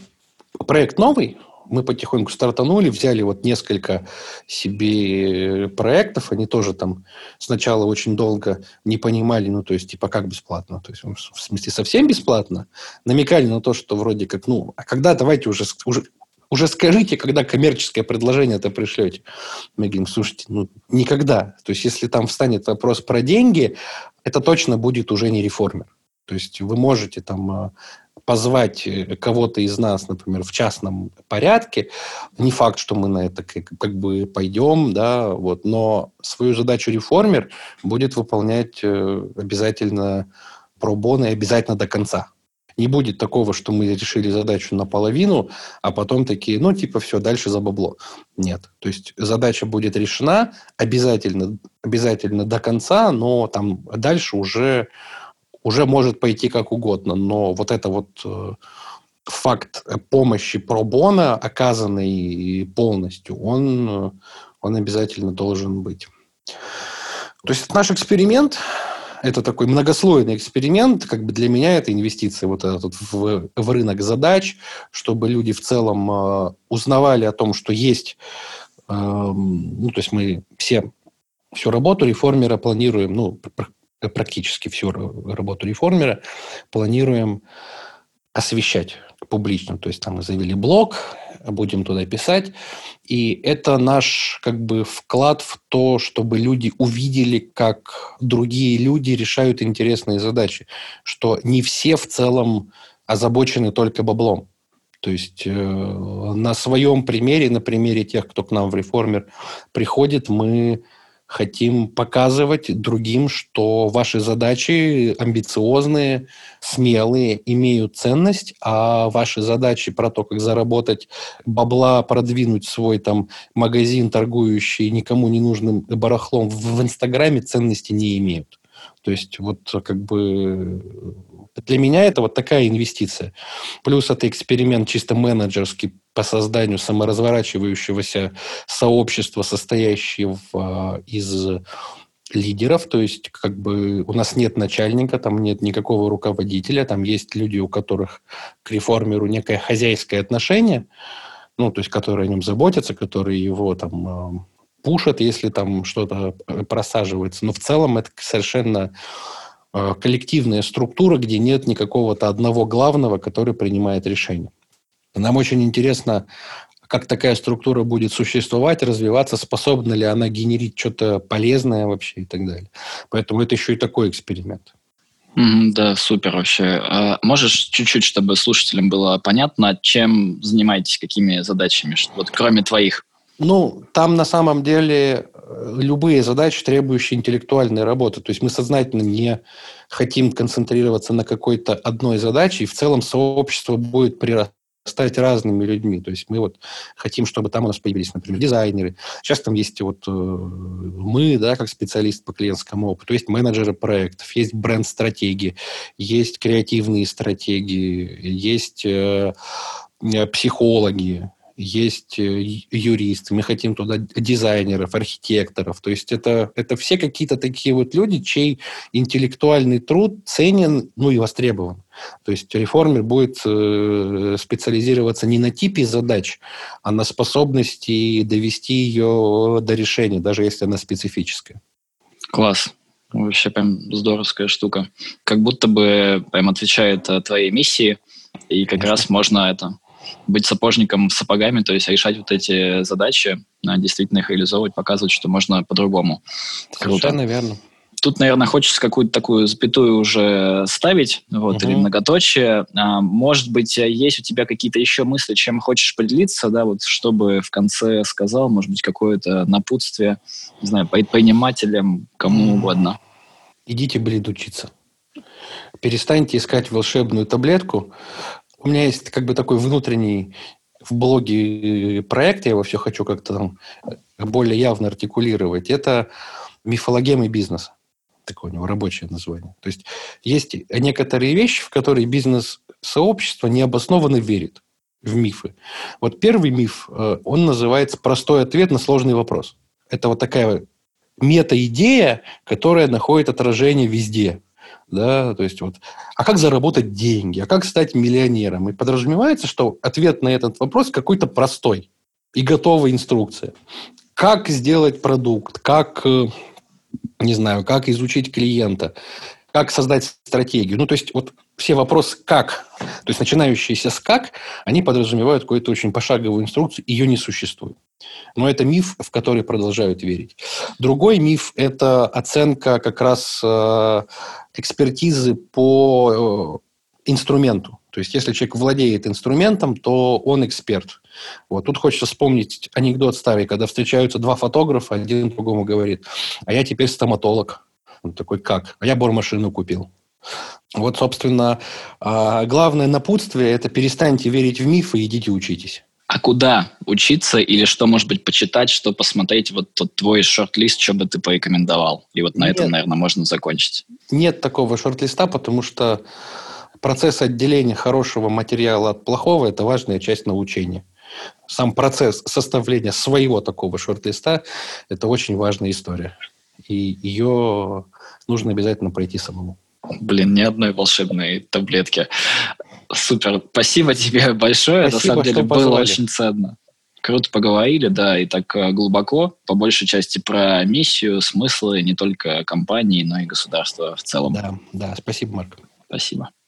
Проект новый, мы потихоньку стартанули, взяли вот несколько себе проектов, они тоже там сначала очень долго не понимали, ну, то есть, типа, как бесплатно, то есть, в смысле, совсем бесплатно, намекали на то, что вроде как, ну, а когда, давайте уже, уже, уже скажите, когда коммерческое предложение это пришлете. Мы говорим, слушайте, ну, никогда. То есть, если там встанет вопрос про деньги, это точно будет уже не реформер. То есть вы можете там а, позвать э, кого-то из нас, например, в частном порядке, не факт, что мы на это как, как бы пойдем, да, вот, но свою задачу реформер будет выполнять э, обязательно пробоно и обязательно до конца. Не будет такого, что мы решили задачу наполовину, а потом такие, ну, типа, все, дальше за бабло. Нет. То есть задача будет решена обязательно, обязательно до конца, но там дальше уже уже может пойти как угодно, но вот это вот э, факт помощи пробона, оказанный полностью, он, э, он обязательно должен быть. То есть наш эксперимент. это такой многослойный эксперимент. Как бы для меня это инвестиция вот этот в, в рынок задач, чтобы люди в целом э, узнавали о том, что есть. Э, ну, то есть мы все всю работу реформера планируем, ну, практически всю работу реформера планируем освещать публично. То есть там мы завели блог, будем туда писать. И это наш как бы вклад в то, чтобы люди увидели, как другие люди решают интересные задачи. Что не все в целом озабочены только баблом. То есть э, на своем примере, на примере тех, кто к нам в реформер приходит, мы хотим показывать другим, что ваши задачи амбициозные, смелые, имеют ценность, а ваши задачи про то, как заработать бабла, продвинуть свой там магазин, торгующий никому не нужным барахлом в Инстаграме, ценности не имеют. То есть вот как бы для меня это вот такая инвестиция. Плюс это эксперимент чисто менеджерский по созданию саморазворачивающегося сообщества, состоящего а, из лидеров, то есть как бы у нас нет начальника, там нет никакого руководителя, там есть люди, у которых к реформеру некое хозяйское отношение, ну, то есть которые о нем заботятся, которые его там а, пушат, если там что-то э, просаживается. Но в целом это совершенно коллективная структура, где нет никакого-то одного главного, который принимает решение. Нам очень интересно, как такая структура будет существовать, развиваться, способна ли она генерить что-то полезное вообще и так далее. Поэтому это еще и такой эксперимент. да, супер вообще. А можешь чуть-чуть, чтобы слушателям было понятно, чем занимаетесь, какими задачами, вот кроме твоих? Ну, там на самом деле э, любые задачи, требующие интеллектуальной работы. То есть мы сознательно не хотим концентрироваться на какой-то одной задаче, и в целом сообщество будет прирастать разными людьми. То есть мы вот хотим, чтобы там у нас появились, например, дизайнеры. Сейчас там есть вот э, мы, да, как специалист по клиентскому опыту, есть менеджеры проектов, есть бренд-стратегии, есть креативные стратегии, есть э, психологи, есть э, юристы, мы хотим туда дизайнеров, архитекторов. То есть это, это все какие-то такие вот люди, чей интеллектуальный труд ценен, ну и востребован. То есть реформер будет э, специализироваться не на типе задач, а на способности довести ее до решения, даже если она специфическая. Класс. Вообще прям здоровская штука. Как будто бы прям отвечает э, твоей миссии, и как раз можно это быть сапожником с сапогами, то есть решать вот эти задачи, действительно их реализовывать, показывать, что можно по-другому. Совершенно Круто. верно. Тут, наверное, хочется какую-то такую запятую уже ставить, вот, угу. или многоточие. А, может быть, есть у тебя какие-то еще мысли, чем хочешь поделиться, да, вот, чтобы в конце сказал, может быть, какое-то напутствие, не знаю, предпринимателям, кому угодно. Идите, блин, учиться. Перестаньте искать волшебную таблетку, у меня есть как бы такой внутренний в блоге проект, я его все хочу как-то там более явно артикулировать. Это мифологемы бизнеса. Такое у него рабочее название. То есть есть некоторые вещи, в которые бизнес-сообщество необоснованно верит в мифы. Вот первый миф, э, он называется «Простой ответ на сложный вопрос». Это вот такая мета-идея, которая находит отражение везде да, то есть вот, а как заработать деньги, а как стать миллионером? И подразумевается, что ответ на этот вопрос какой-то простой и готовая инструкция. Как сделать продукт, как, э, не знаю, как изучить клиента, как создать стратегию. Ну, то есть вот все вопросы «как», то есть начинающиеся с «как», они подразумевают какую-то очень пошаговую инструкцию, ее не существует. Но это миф, в который продолжают верить. Другой миф – это оценка как раз э, экспертизы по э, инструменту. То есть, если человек владеет инструментом, то он эксперт. Вот. Тут хочется вспомнить анекдот старый, когда встречаются два фотографа, один другому говорит, а я теперь стоматолог. Он такой, как? А я бормашину купил. Вот, собственно, а, главное напутствие – это перестаньте верить в мифы и идите учитесь. А куда учиться или что, может быть, почитать, что посмотреть? Вот тот твой шорт-лист, что бы ты порекомендовал? И вот на Нет. этом, наверное, можно закончить. Нет такого шорт-листа, потому что процесс отделения хорошего материала от плохого – это важная часть научения. Сам процесс составления своего такого шорт-листа – это очень важная история. И ее нужно обязательно пройти самому. Блин, ни одной волшебной таблетки. Супер. Спасибо тебе большое. Спасибо, На самом деле было позвали. очень ценно. Круто поговорили, да, и так э, глубоко, по большей части про миссию, смыслы не только компании, но и государства в целом. Да, да, спасибо, Марк. Спасибо.